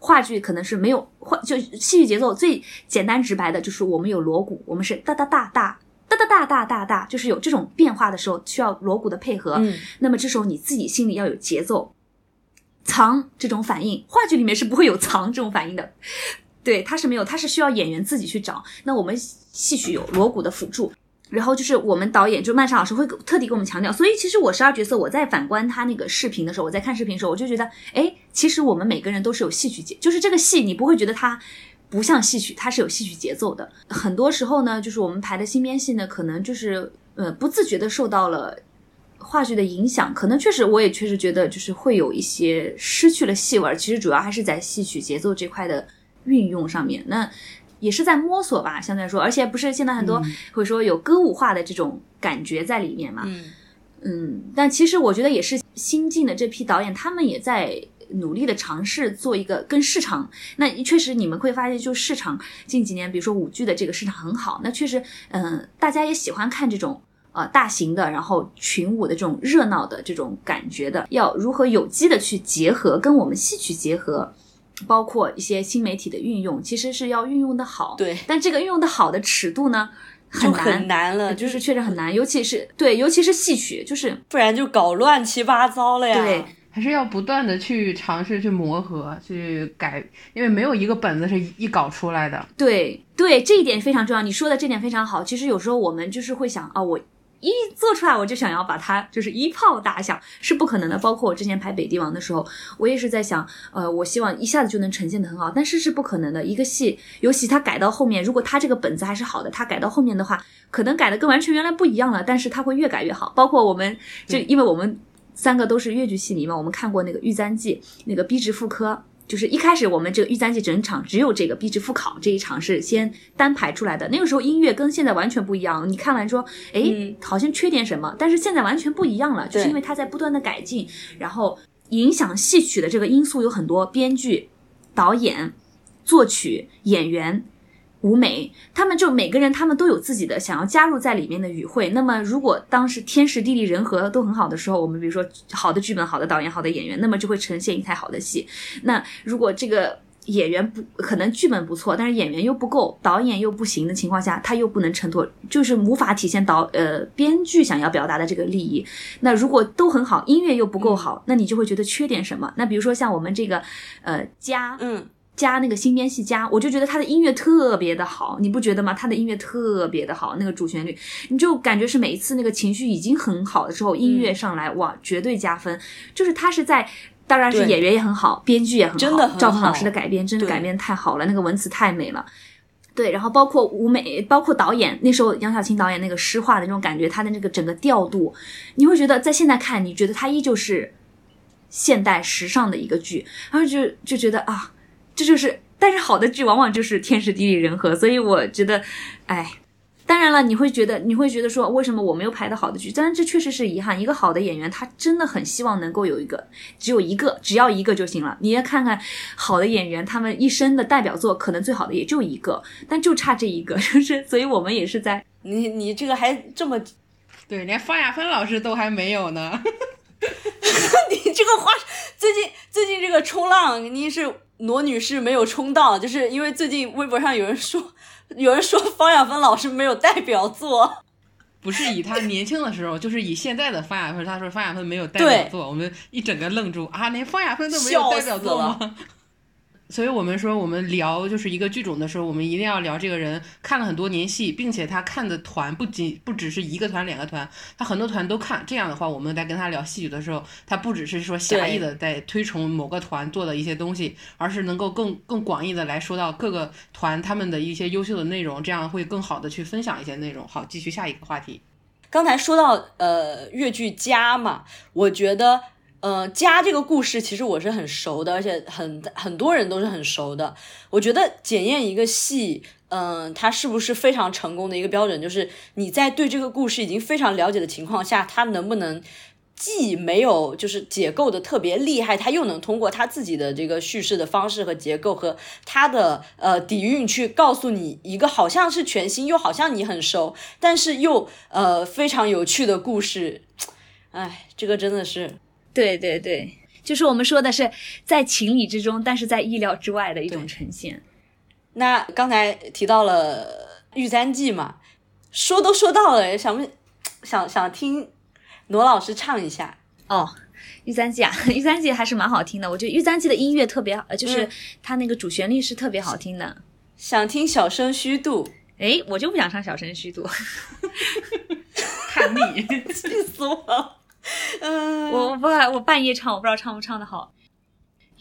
话剧可能是没有话，就戏曲节奏最简单直白的就是我们有锣鼓，我们是哒哒哒哒哒哒哒哒哒哒，就是有这种变化的时候需要锣鼓的配合。嗯，那么这时候你自己心里要有节奏，藏这种反应，话剧里面是不会有藏这种反应的。对，他是没有，他是需要演员自己去找。那我们戏曲有锣鼓的辅助，然后就是我们导演，就曼莎老师会特地给我们强调。所以其实我十二角色，我在反观他那个视频的时候，我在看视频的时候，我就觉得，哎，其实我们每个人都是有戏曲节，就是这个戏你不会觉得它不像戏曲，它是有戏曲节奏的。很多时候呢，就是我们排的新编戏呢，可能就是呃不自觉的受到了话剧的影响，可能确实我也确实觉得就是会有一些失去了戏味儿。其实主要还是在戏曲节奏这块的。运用上面，那也是在摸索吧，相对来说，而且不是现在很多会说有歌舞化的这种感觉在里面嘛，嗯嗯，但其实我觉得也是新进的这批导演，他们也在努力的尝试做一个跟市场，那确实你们会发现，就市场近几年，比如说舞剧的这个市场很好，那确实，嗯，大家也喜欢看这种呃大型的，然后群舞的这种热闹的这种感觉的，要如何有机的去结合，跟我们戏曲结合。包括一些新媒体的运用，其实是要运用的好，对。但这个运用的好的尺度呢，很难，很难了，就是确实很难，尤其是对，尤其是戏曲，就是不然就搞乱七八糟了呀。对，还是要不断的去尝试、去磨合、去改，因为没有一个本子是一稿出来的。对，对，这一点非常重要。你说的这点非常好。其实有时候我们就是会想啊，我。一做出来我就想要把它就是一炮打响，是不可能的。包括我之前拍《北帝王》的时候，我也是在想，呃，我希望一下子就能呈现的很好，但是是不可能的。一个戏，尤其他改到后面，如果他这个本子还是好的，他改到后面的话，可能改的跟完全原来不一样了，但是他会越改越好。包括我们，就因为我们三个都是越剧戏迷嘛，我们看过那个《玉簪记》，那个逼直妇科。就是一开始我们这个《玉簪记》整场只有这个逼职复考这一场是先单排出来的，那个时候音乐跟现在完全不一样。你看完说，哎，好像缺点什么，但是现在完全不一样了，就是因为它在不断的改进，然后影响戏曲的这个因素有很多，编剧、导演、作曲、演员。舞美，他们就每个人，他们都有自己的想要加入在里面的语汇。那么，如果当时天时地利人和都很好的时候，我们比如说好的剧本、好的导演、好的演员，那么就会呈现一台好的戏。那如果这个演员不可能剧本不错，但是演员又不够，导演又不行的情况下，他又不能承托，就是无法体现导呃编剧想要表达的这个利益。那如果都很好，音乐又不够好，那你就会觉得缺点什么？那比如说像我们这个呃家，嗯。加那个新编戏加，我就觉得他的音乐特别的好，你不觉得吗？他的音乐特别的好，那个主旋律，你就感觉是每一次那个情绪已经很好的时候，音乐上来哇，绝对加分。就是他是在，当然是演员也很好，编剧也很好，真的赵鹏老师的改编真的改编太好了，那个文词太美了。对，然后包括舞美，包括导演，那时候杨晓青导演那个诗画的那种感觉，他的那个整个调度，你会觉得在现在看，你觉得他依旧是现代时尚的一个剧，然后就就觉得啊。这就是，但是好的剧往往就是天时地利人和，所以我觉得，哎，当然了，你会觉得，你会觉得说，为什么我没有排到好的剧？当然这确实是遗憾。一个好的演员，他真的很希望能够有一个，只有一个，只要一个就行了。你要看看好的演员，他们一生的代表作，可能最好的也就一个，但就差这一个，[LAUGHS] 就是，所以我们也是在你你这个还这么，对，连方亚芬老师都还没有呢。[LAUGHS] 你这个话，最近最近这个冲浪，你是。罗女士没有冲到，就是因为最近微博上有人说，[LAUGHS] 有人说方亚芬老师没有代表作，不是以她年轻的时候，就是以现在的方亚芬，他说方亚芬没有代表作，我们一整个愣住啊，连方亚芬都没有代表作吗？所以我们说，我们聊就是一个剧种的时候，我们一定要聊这个人看了很多年戏，并且他看的团不仅不只是一个团、两个团，他很多团都看。这样的话，我们在跟他聊戏曲的时候，他不只是说狭义的在推崇某个团做的一些东西，而是能够更更广义的来说到各个团他们的一些优秀的内容，这样会更好的去分享一些内容。好，继续下一个话题。刚才说到呃越剧家嘛，我觉得。呃，家这个故事其实我是很熟的，而且很很多人都是很熟的。我觉得检验一个戏，嗯、它是不是非常成功的一个标准，就是你在对这个故事已经非常了解的情况下，它能不能既没有就是解构的特别厉害，它又能通过它自己的这个叙事的方式和结构和它的呃底蕴去告诉你一个好像是全新又好像你很熟，但是又呃非常有趣的故事。哎，这个真的是对对对，就是我们说的是在情理之中，但是在意料之外的一种呈现。那刚才提到了《玉簪记》嘛，说都说到了，想不想想听罗老师唱一下？哦，玉簪记啊，玉簪记还是蛮好听的。我觉得玉簪记的音乐特别好，呃就是嗯它那个主旋律是特别好听的。想听小声虚度，哎，我就不想唱小声虚度，[LAUGHS] 看腻。[LAUGHS] 气死我了！[LAUGHS] 我我不我半夜唱，我不知道唱不唱的好。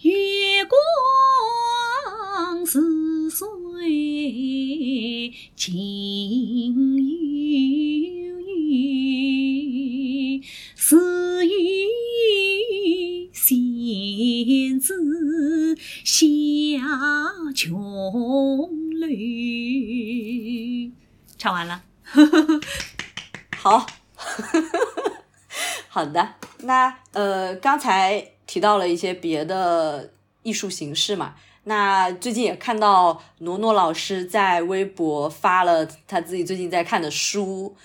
月光似水情悠悠，似与仙子下琼楼。唱完了。[LAUGHS] 好，好的。那呃，刚才提到了一些别的艺术形式嘛。那最近也看到挪挪老师在微博发了他自己最近在看的书，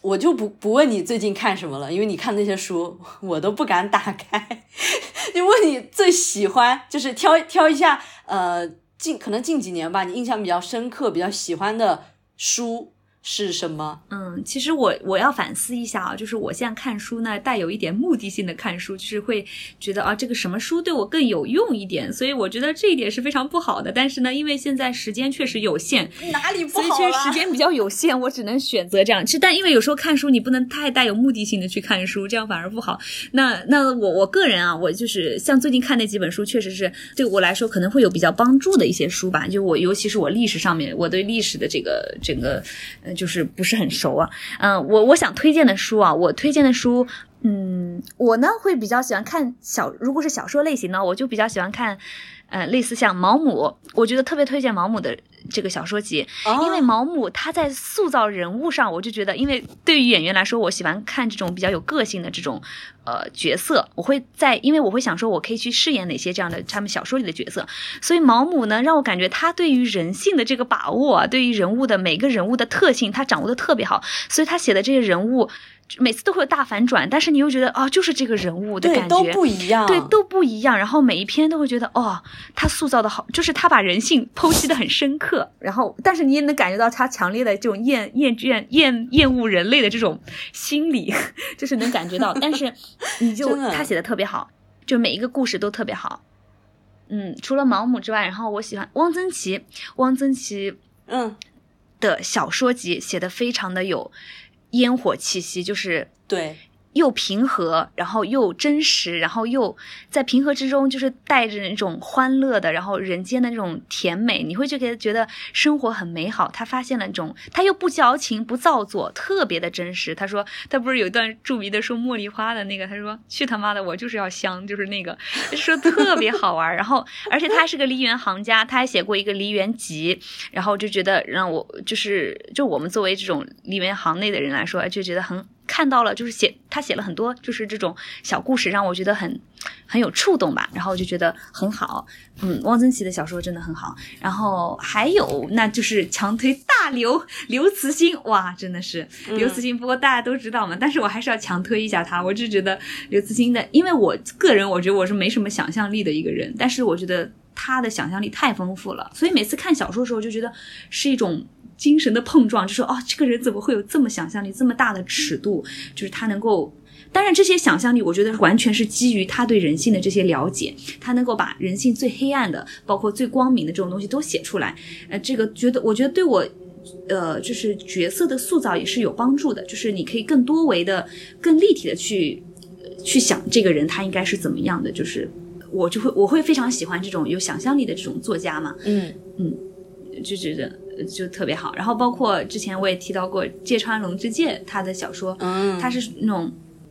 我就不不问你最近看什么了，因为你看那些书我都不敢打开。[LAUGHS] 就问你最喜欢，就是挑挑一下，呃，近可能近几年吧，你印象比较深刻、比较喜欢的书是什么？嗯，其实我我要反思一下啊，就是我现在看书呢，带有一点目的性的看书，就是会觉得啊，这个什么书对我更有用一点，所以我觉得这一点是非常不好的。但是呢，因为现在时间确实有限，哪里不所以好了？确实时间比较有限，我只能选择这样。其实，但因为有时候看书你不能太带有目的性的去看书，这样反而不好。那那我我个人啊，我就是像最近看那几本书，确实是对我来说可能会有比较帮助的一些书吧。就我尤其是我历史上面，我对历史的这个整个呃就是不是很熟啊。嗯、我我想推荐的书啊，我推荐的书。嗯，我呢会比较喜欢看小，如果是小说类型呢，我就比较喜欢看，呃，类似像毛姆，我觉得特别推荐毛姆的这个小说集，哦。因为毛姆他在塑造人物上，我就觉得，因为对于演员来说，我喜欢看这种比较有个性的这种呃角色，我会在，因为我会想说，我可以去饰演哪些这样的他们小说里的角色，所以毛姆呢，让我感觉他对于人性的这个把握啊，对于人物的每个人物的特性，他掌握的特别好，所以他写的这些人物。每次都会有大反转，但是你又觉得啊、就是这个人物的感觉，都不一样，对，都不一样。然后每一篇都会觉得，哦，他塑造的好，就是他把人性剖析的很深刻。然后，但是你也能感觉到他强烈的这种厌厌倦厌厌恶人类的这种心理，[LAUGHS] 就是能感觉到。但是你就他写的特别好，就每一个故事都特别好。嗯，除了毛姆之外，然后我喜欢汪曾祺，汪曾祺嗯，的小说集写的非常的有烟火气息，就是对，又平和，然后又真实，然后又在平和之中，就是带着那种欢乐的，然后人间的那种甜美，你会就给他觉得生活很美好。他发现了那种，他又不矫情不造作，特别的真实。他说，他不是有一段著名的说茉莉花的那个，他说去他妈的，我就是要香，就是那个，[LAUGHS] 说特别好玩。然后，而且他还是个梨园行家，他还写过一个梨园集，然后就觉得让我就是就我们作为这种梨园行内的人来说，就觉得很看到了，就是写他写了很多就是这种小故事，让我觉得很很有触动吧，然后我就觉得很好。嗯，汪曾祺的小说真的很好。然后还有那就是强推大刘 [LAUGHS] 刘慈欣，哇，真的是刘慈欣。不过大家都知道嘛，但是我还是要强推一下他。我就觉得刘慈欣的，因为我个人我觉得我是没什么想象力的一个人，但是我觉得他的想象力太丰富了，所以每次看小说的时候就觉得是一种。精神的碰撞，就说哦，这个人怎么会有这么想象力，这么大的尺度？就是他能够，当然这些想象力，我觉得完全是基于他对人性的这些了解，他能够把人性最黑暗的，包括最光明的这种东西都写出来。呃，这个觉得，我觉得对我。呃，就是角色的塑造也是有帮助的，就是你可以更多维的、更立体的去去想这个人他应该是怎么样的，就是我就会我会非常喜欢这种有想象力的这种作家嘛。嗯嗯就觉得呃就特别好。然后包括之前我也提到过芥川龙之介他的小说，嗯，他是那种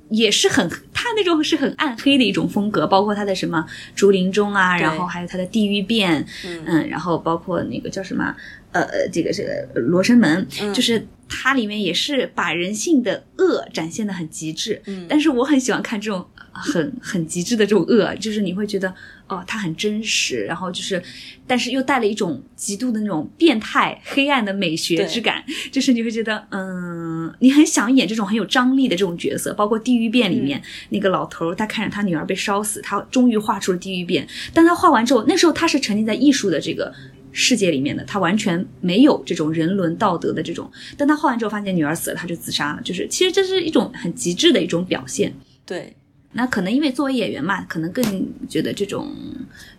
也是很他那种是很暗黑的一种风格，包括他的什么竹林中啊，然后还有他的地狱变，嗯嗯，然后包括那个叫什么，呃，呃这个这个罗生门，嗯就是它里面也是把人性的恶展现的很极致。嗯但是我很喜欢看这种很很极致的这种恶，就是你会觉得哦，它很真实，然后就是，但是又带了一种极度的那种变态、黑暗的美学之感，就是你会觉得嗯，你很想演这种很有张力的这种角色，包括《地狱变》里面、那个老头儿，他看着他女儿被烧死，他终于画出了地狱变，但他画完之后，那时候他是沉浸在艺术的这个。世界里面的他完全没有这种人伦道德的这种，但他画完之后发现女儿死了，他就自杀了。就是其实这是一种很极致的一种表现。对，那可能因为作为演员嘛，可能更觉得这种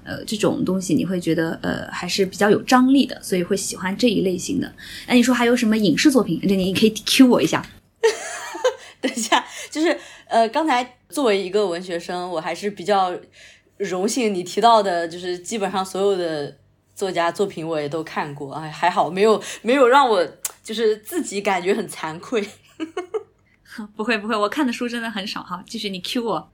呃这种东西你会觉得呃还是比较有张力的，所以会喜欢这一类型的。那你说还有什么影视作品？这你可以 Q 我一下。[LAUGHS] 等一下，就是呃，刚才作为一个文学生，我还是比较荣幸你提到的，就是基本上所有的作家作品我也都看过，哎，还好没有没有让我就是自己感觉很惭愧。[LAUGHS] 不会不会，我看的书真的很少哈。继续你 Q 我，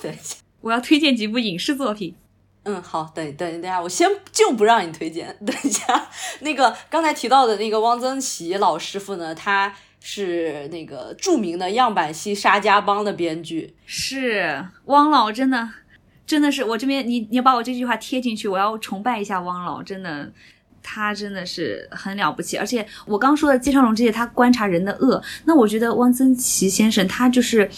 等一下，我要推荐几部影视作品。嗯，好，等等等一下，我先就不让你推荐。[LAUGHS] 等一下，那个刚才提到的那个汪曾祺老师傅呢，他是那个著名的样板戏《沙家浜》的编剧。是汪老，真的，真的是我这边你你要把我这句话贴进去，我要崇拜一下汪老，真的，他真的是很了不起。而且我刚说的介绍龙这些，他观察人的恶，那我觉得汪曾祺先生他就是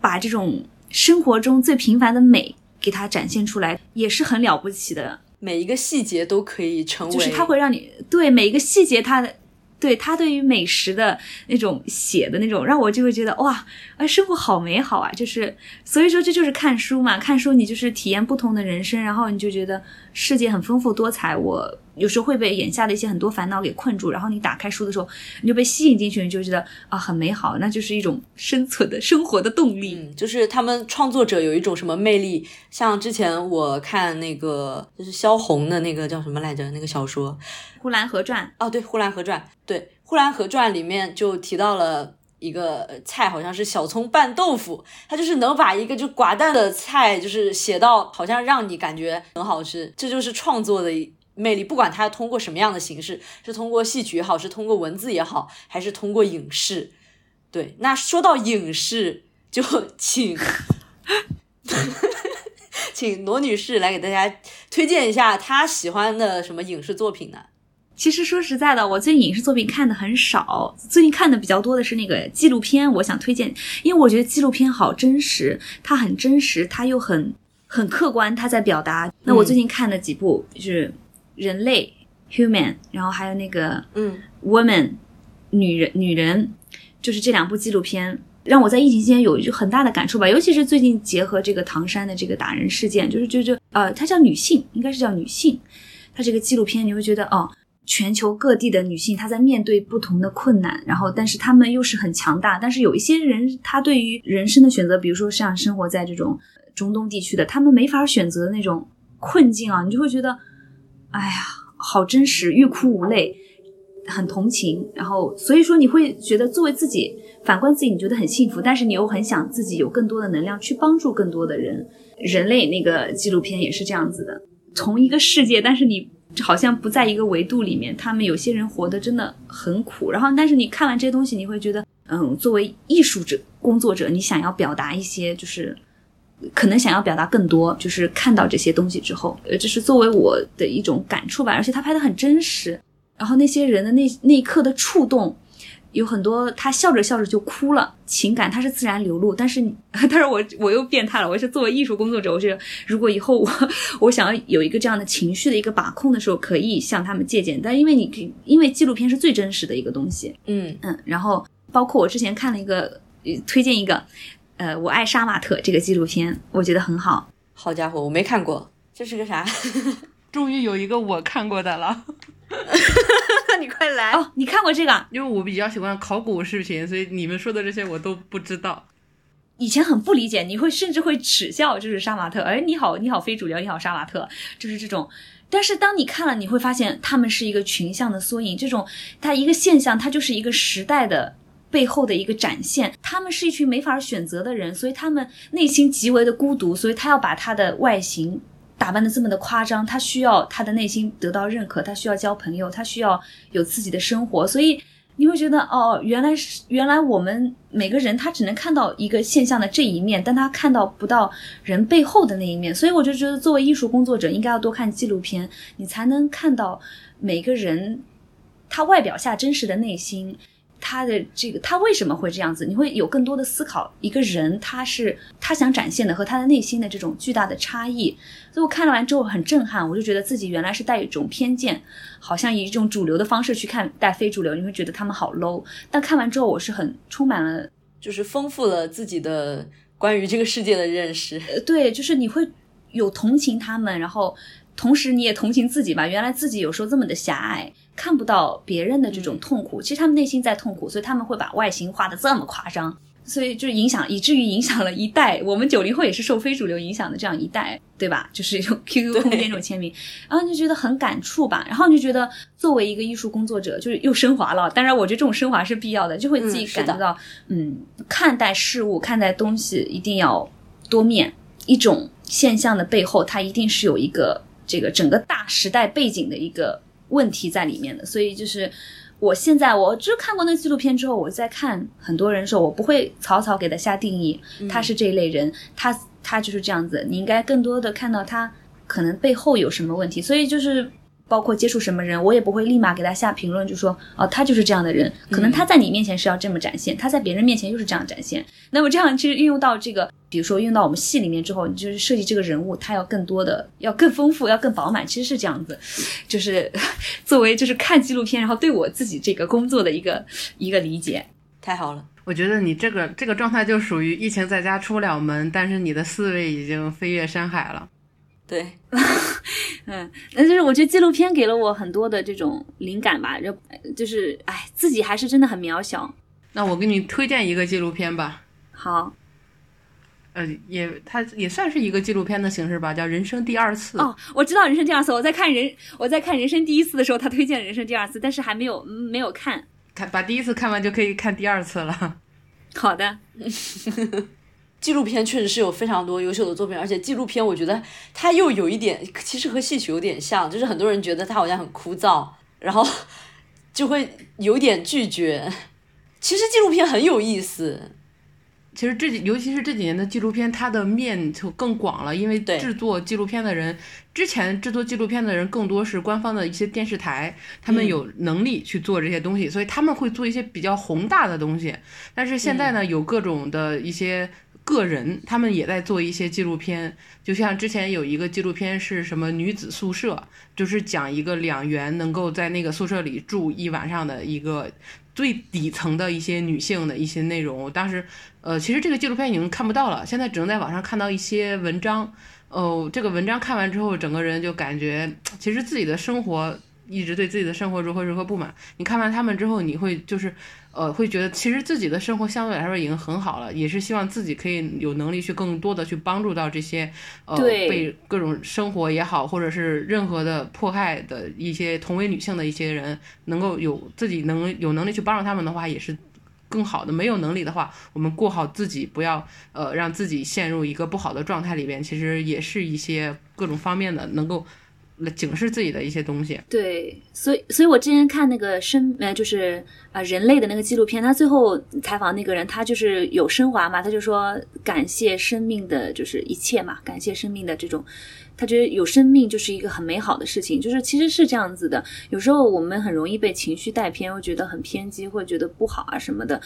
把这种生活中最平凡的美给他展现出来，也是很了不起的。每一个细节都可以成为，就是他会让你对每一个细节他的。对他对于美食的那种写的那种，让我就会觉得哇，哎，生活好美好啊！就是所以说这就是看书嘛，看书你就是体验不同的人生，然后你就觉得世界很丰富多彩。我有时候会被眼下的一些很多烦恼给困住，然后你打开书的时候，你就被吸引进去，你就觉得啊很美好，那就是一种生存的生活的动力。嗯，就是他们创作者有一种什么魅力，像之前我看那个就是萧红的那个叫什么来着，那个小说《呼兰河传》哦，对，《呼兰河传》，对，《呼兰河传》里面就提到了。一个菜好像是小葱拌豆腐，它就是能把一个就寡淡的菜，就是写到好像让你感觉很好吃，这就是创作的魅力。不管它通过什么样的形式，是通过戏曲也好，是通过文字也好，还是通过影视。对，那说到影视，就 [LAUGHS] 请 [LAUGHS] 请罗女士来给大家推荐一下她喜欢的什么影视作品呢？其实说实在的，我最近影视作品看的很少，最近看的比较多的是那个纪录片。我想推荐，因为我觉得纪录片好真实，它很真实，它又很很客观，它在表达。那我最近看的几部就是《人类》（Human），然后还有那个嗯《Woman》女人女人，就是这两部纪录片。让我在疫情期间有一个很大的感触吧，尤其是最近结合这个唐山的这个打人事件，就是就就呃，它叫女性，应该是叫女性，它这个纪录片你会觉得哦，全球各地的女性她在面对不同的困难，然后但是她们又是很强大，但是有一些人她对于人生的选择，比如说像生活在这种中东地区的，他们没法选择的那种困境啊，你就会觉得，哎呀，好真实，欲哭无泪。很同情，然后所以说你会觉得作为自己反观自己，你觉得很幸福，但是你又很想自己有更多的能量去帮助更多的人。人类那个纪录片也是这样子的，同一个世界，但是你好像不在一个维度里面。他们有些人活得真的很苦，然后但是你看完这些东西，你会觉得，嗯，作为艺术者工作者，你想要表达一些就是。可能想要表达更多，就是看到这些东西之后，呃，这是作为我的一种感触吧。而且他拍的很真实，然后那些人的那那一刻的触动，有很多他笑着笑着就哭了，情感它是自然流露。但是 [LAUGHS] 你，但是我我又变态了，我是作为艺术工作者，我觉得如果以后我我想要有一个这样的情绪的一个把控的时候，可以向他们借鉴。但因为你因为纪录片是最真实的一个东西，嗯嗯，然后包括我之前看了一个，呃推荐一个，呃，我爱杀马特这个纪录片，我觉得很好。好家伙，我没看过，这是个啥？[LAUGHS] 终于有一个我看过的了，[LAUGHS] 你快来哦，你看过这个？因为我比较喜欢考古视频，所以你们说的这些我都不知道。以前很不理解，你会甚至会耻笑，就是杀马特。哎，你好，你好，非主流，你好，杀马特，就是这种。但是当你看了，你会发现他们是一个群像的缩影。这种它一个现象，它就是一个时代的背后的一个展现。他们是一群没法选择的人，所以他们内心极为的孤独，所以他要把他的外形打扮的这么的夸张，他需要他的内心得到认可，他需要交朋友，他需要有自己的生活，所以。你会觉得哦，原来是原来我们每个人他只能看到一个现象的这一面，但他看到不到人背后的那一面，所以我就觉得作为艺术工作者，应该要多看纪录片，你才能看到每个人他外表下真实的内心。他的这个，他为什么会这样子？你会有更多的思考。一个人，他是他想展现的和他的内心的这种巨大的差异。所以我看了完之后很震撼，我就觉得自己原来是带一种偏见，好像以一种主流的方式去看待非主流，你会觉得他们好 low。但看完之后，我是很充满了，就是丰富了自己的关于这个世界的认识。[LAUGHS] 对，就是你会有同情他们，然后同时你也同情自己吧。原来自己有时候这么的狭隘。看不到别人的这种痛苦，其实他们内心在痛苦，所以他们会把外形画的这么夸张，所以就影响，以至于影响了一代。我们九零后也是受非主流影响的这样一代，对吧？就是用 [LAUGHS] QQ 空间这种签名，然后就觉得很感触吧。然后就觉得作为一个艺术工作者，就是又升华了。当然，我觉得这种升华是必要的，就会自己感觉到，嗯，看待事物、看待东西一定要多面。一种现象的背后，它一定是有一个这个整个大时代背景的一个。问题在里面的，所以就是我现在，我就看过那个纪录片之后，我在看很多人的时候，我不会草草给他下定义，他是这一类人，他他就是这样子，你应该更多的看到他可能背后有什么问题，所以就是。包括接触什么人，我也不会立马给他下评论，就说哦，他就是这样的人。可能他在你面前是要这么展现，他在别人面前又是这样展现。那么这样其实运用到这个，比如说用到我们戏里面之后，你就是设计这个人物，他要更多的，要更丰富，要更饱满。其实是这样子，就是 [LAUGHS] 作为就是看纪录片，然后对我自己这个工作的一个一个理解。太好了，我觉得你这个这个状态就属于疫情在家出不了门，但是你的思维已经飞越山海了。对，[LAUGHS] 嗯，那就是我觉得纪录片给了我很多的这种灵感吧，就就是哎，自己还是真的很渺小。那我给你推荐一个纪录片吧。好，呃，也它也算是一个纪录片的形式吧，叫《人生第二次》。哦，我知道《人生第二次》，我在看人我在看《人生第一次》的时候，他推荐《人生第二次》，但是还没有没有看。看把第一次看完就可以看第二次了。[LAUGHS] 好的。[LAUGHS] 纪录片确实是有非常多优秀的作品，而且纪录片我觉得它又有一点，其实和戏曲有点像，就是很多人觉得它好像很枯燥，然后就会有点拒绝。其实纪录片很有意思。其实这尤其是这几年的纪录片，它的面就更广了，因为制作纪录片的人，之前制作纪录片的人更多是官方的一些电视台，他们有能力去做这些东西，所以他们会做一些比较宏大的东西。但是现在呢，有各种的一些。个人他们也在做一些纪录片，就像之前有一个纪录片是什么女子宿舍，就是讲一个两元能够在那个宿舍里住一晚上的一个最底层的一些女性的一些内容。当时，呃，其实这个纪录片已经看不到了，现在只能在网上看到一些文章。哦，这个文章看完之后，整个人就感觉其实自己的生活一直对自己的生活如何如何不满。你看完他们之后，你会就是。呃，会觉得其实自己的生活相对来说已经很好了，也是希望自己可以有能力去更多的去帮助到这些呃被各种生活也好，或者是任何的迫害的一些同为女性的一些人，能够有自己能有能力去帮助他们的话，也是更好的。没有能力的话，我们过好自己，不要呃让自己陷入一个不好的状态里边，其实也是一些各种方面的能够。警示自己的一些东西，对，所以，所以我之前看那个生，呃，就是啊，人类的那个纪录片，他最后采访那个人，他就是有升华嘛，他就说感谢生命的，就是一切嘛，感谢生命的这种，他觉得有生命就是一个很美好的事情，就是其实是这样子的。有时候我们很容易被情绪带偏，会觉得很偏激，会觉得不好啊什么的。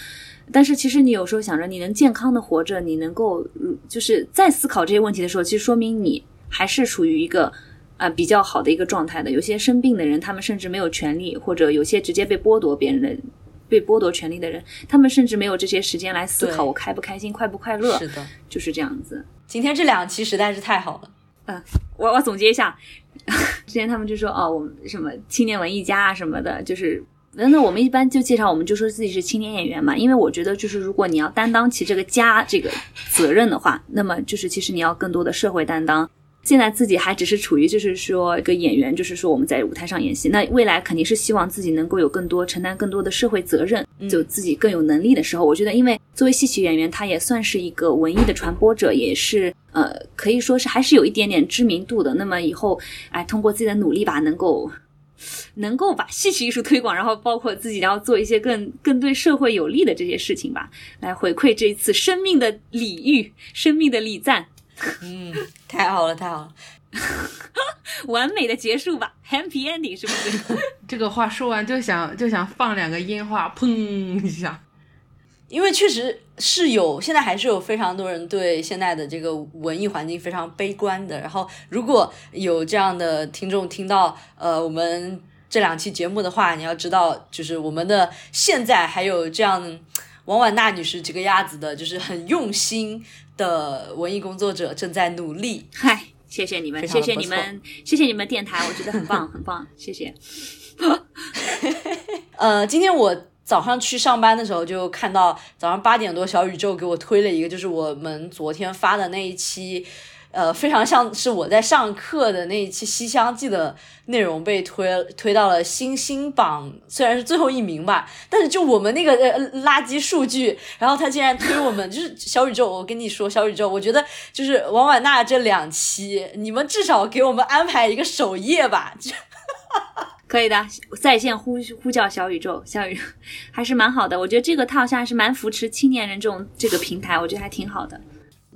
但是其实你有时候想着你能健康的活着，你能够就是在思考这些问题的时候，其实说明你还是处于一个。啊，比较好的一个状态的，有些生病的人，他们甚至没有权利，或者有些直接被剥夺别人的、被剥夺权利的人，他们甚至没有这些时间来思考我开不开心、快不快乐。是的，就是这样子。今天这两期实在是太好了。嗯，我我总结一下，[LAUGHS] 之前他们就说哦，我们什么青年文艺家啊什么的，就是那我们一般就介绍，我们就说自己是青年演员嘛，因为我觉得就是如果你要担当起这个家这个责任的话，那么就是其实你要更多的社会担当。现在自己还只是处于就是说一个演员，就是说我们在舞台上演戏。那未来肯定是希望自己能够有更多承担更多的社会责任。就自己更有能力的时候，我觉得，因为作为戏曲演员，他也算是一个文艺的传播者，也是呃，可以说是还是有一点点知名度的。那么以后，哎，通过自己的努力吧，能够能够把戏曲艺术推广，然后包括自己，然后做一些更更对社会有利的这些事情吧，来回馈这一次生命的礼遇、生命的礼赞。嗯，太好了，太好了。[LAUGHS] 完美的结束吧，Happy Ending 是不是？[LAUGHS] 这个话说完就想就想放两个烟花，砰一下。因为确实是有，现在还是有非常多人对现在的这个文艺环境非常悲观的。然后，如果有这样的听众听到呃我们这两期节目的话，你要知道，就是我们的现在还有这样王婉娜女士这个样子的，就是很用心的文艺工作者正在努力。嗨。谢谢你们，谢谢你们，谢谢你们电台，我觉得很棒，很棒，谢谢。[LAUGHS] 呃，今天我早上去上班的时候，就看到早上八点多，小宇宙给我推了一个，就是我们昨天发的那一期。呃，非常像是我在上课的那一期《西厢记》的内容被推推到了星星榜，虽然是最后一名吧，但是就我们那个呃垃圾数据，然后他竟然推我们，就是 [LAUGHS] 小宇宙。我跟你说，小宇宙，我觉得就是王婉娜这两期，你们至少给我们安排一个首页吧。[LAUGHS] 可以的，在线呼呼叫小宇宙，小宇还是蛮好的。我觉得这个他好像还是蛮扶持青年人这种这个平台，我觉得还挺好的。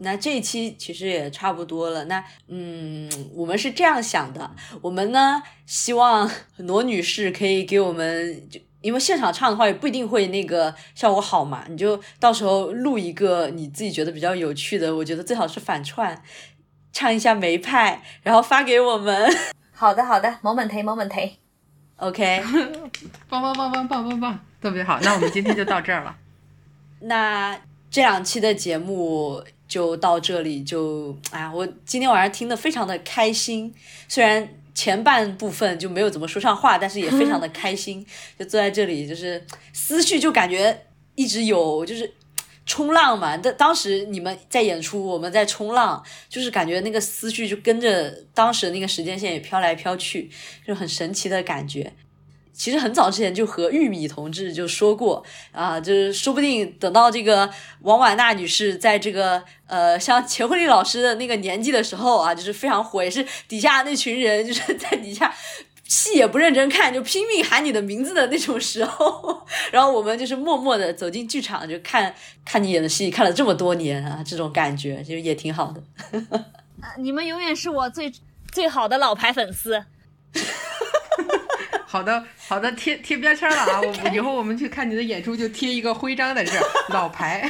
那这一期其实也差不多了。那嗯，我们是这样想的，我们呢希望罗女士可以给我们，就因为现场唱的话也不一定会那个效果好嘛，你就到时候录一个你自己觉得比较有趣的，我觉得最好是反串，唱一下梅派，然后发给我们。[LAUGHS] 好的，好的，moment moment。OK，棒棒棒棒棒棒棒，特别好。那我们今天就到这儿了。[LAUGHS] 那这两期的节目。就到这里，就哎呀，我今天晚上听得非常的开心，虽然前半部分就没有怎么说上话，但是也非常的开心，[LAUGHS] 就坐在这里，就是思绪就感觉一直有，就是冲浪嘛。但当时你们在演出，我们在冲浪，就是感觉那个思绪就跟着当时的那个时间线也飘来飘去，就很神奇的感觉。其实很早之前就和玉米同志就说过啊，就是说不定等到这个王婉娜女士在这个呃像钱慧丽老师的那个年纪的时候啊，就是非常火，也是底下那群人就是在底下戏也不认真看，就拼命喊你的名字的那种时候，[LAUGHS] 然后我们就是默默的走进剧场，就看看你演的戏，看了这么多年啊，这种感觉就也挺好的。[LAUGHS] 你们永远是我最最好的老牌粉丝。[LAUGHS] 好的，好的，贴贴标签了啊！[LAUGHS] 我以后我们去看你的演出就贴一个徽章在这儿，[LAUGHS] 老牌。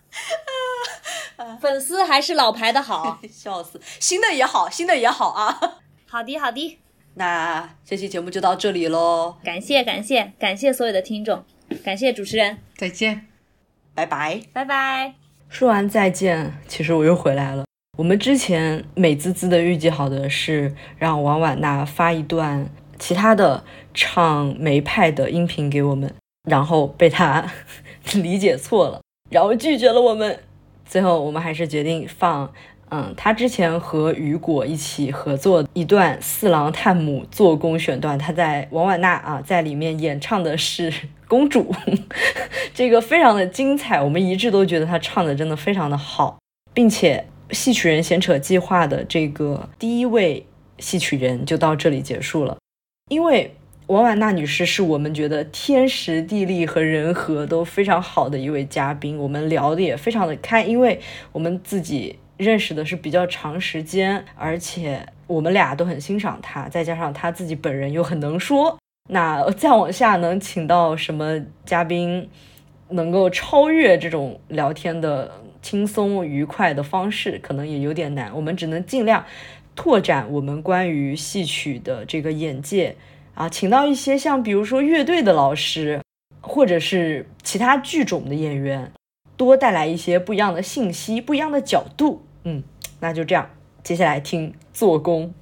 [LAUGHS] 粉丝还是老牌的好，笑死！新的也好，新的也好啊。好的，好的。那这期节目就到这里喽，感谢，感谢，感谢所有的听众，感谢主持人，再见，拜拜，拜拜。说完再见，其实我又回来了。我们之前美滋滋的预计好的是让王婉娜发一段。其他的唱梅派的音频给我们，然后被他 [LAUGHS] 理解错了，然后拒绝了我们。最后我们还是决定放，嗯，他之前和雨果一起合作一段四郎探母做工选段，他在王婉娜啊在里面演唱的是公主，[LAUGHS] 这个非常的精彩，我们一致都觉得他唱的真的非常的好，并且戏曲人闲扯计划的这个第一位戏曲人就到这里结束了。因为王婉娜女士是我们觉得天时地利和人和都非常好的一位嘉宾，我们聊的也非常的开，因为我们自己认识的是比较长时间，而且我们俩都很欣赏她，再加上她自己本人又很能说，那再往下能请到什么嘉宾能够超越这种聊天的轻松愉快的方式，可能也有点难，我们只能尽量。拓展我们关于戏曲的这个眼界啊，请到一些像比如说乐队的老师，或者是其他剧种的演员，多带来一些不一样的信息、不一样的角度。嗯，那就这样，接下来听做工。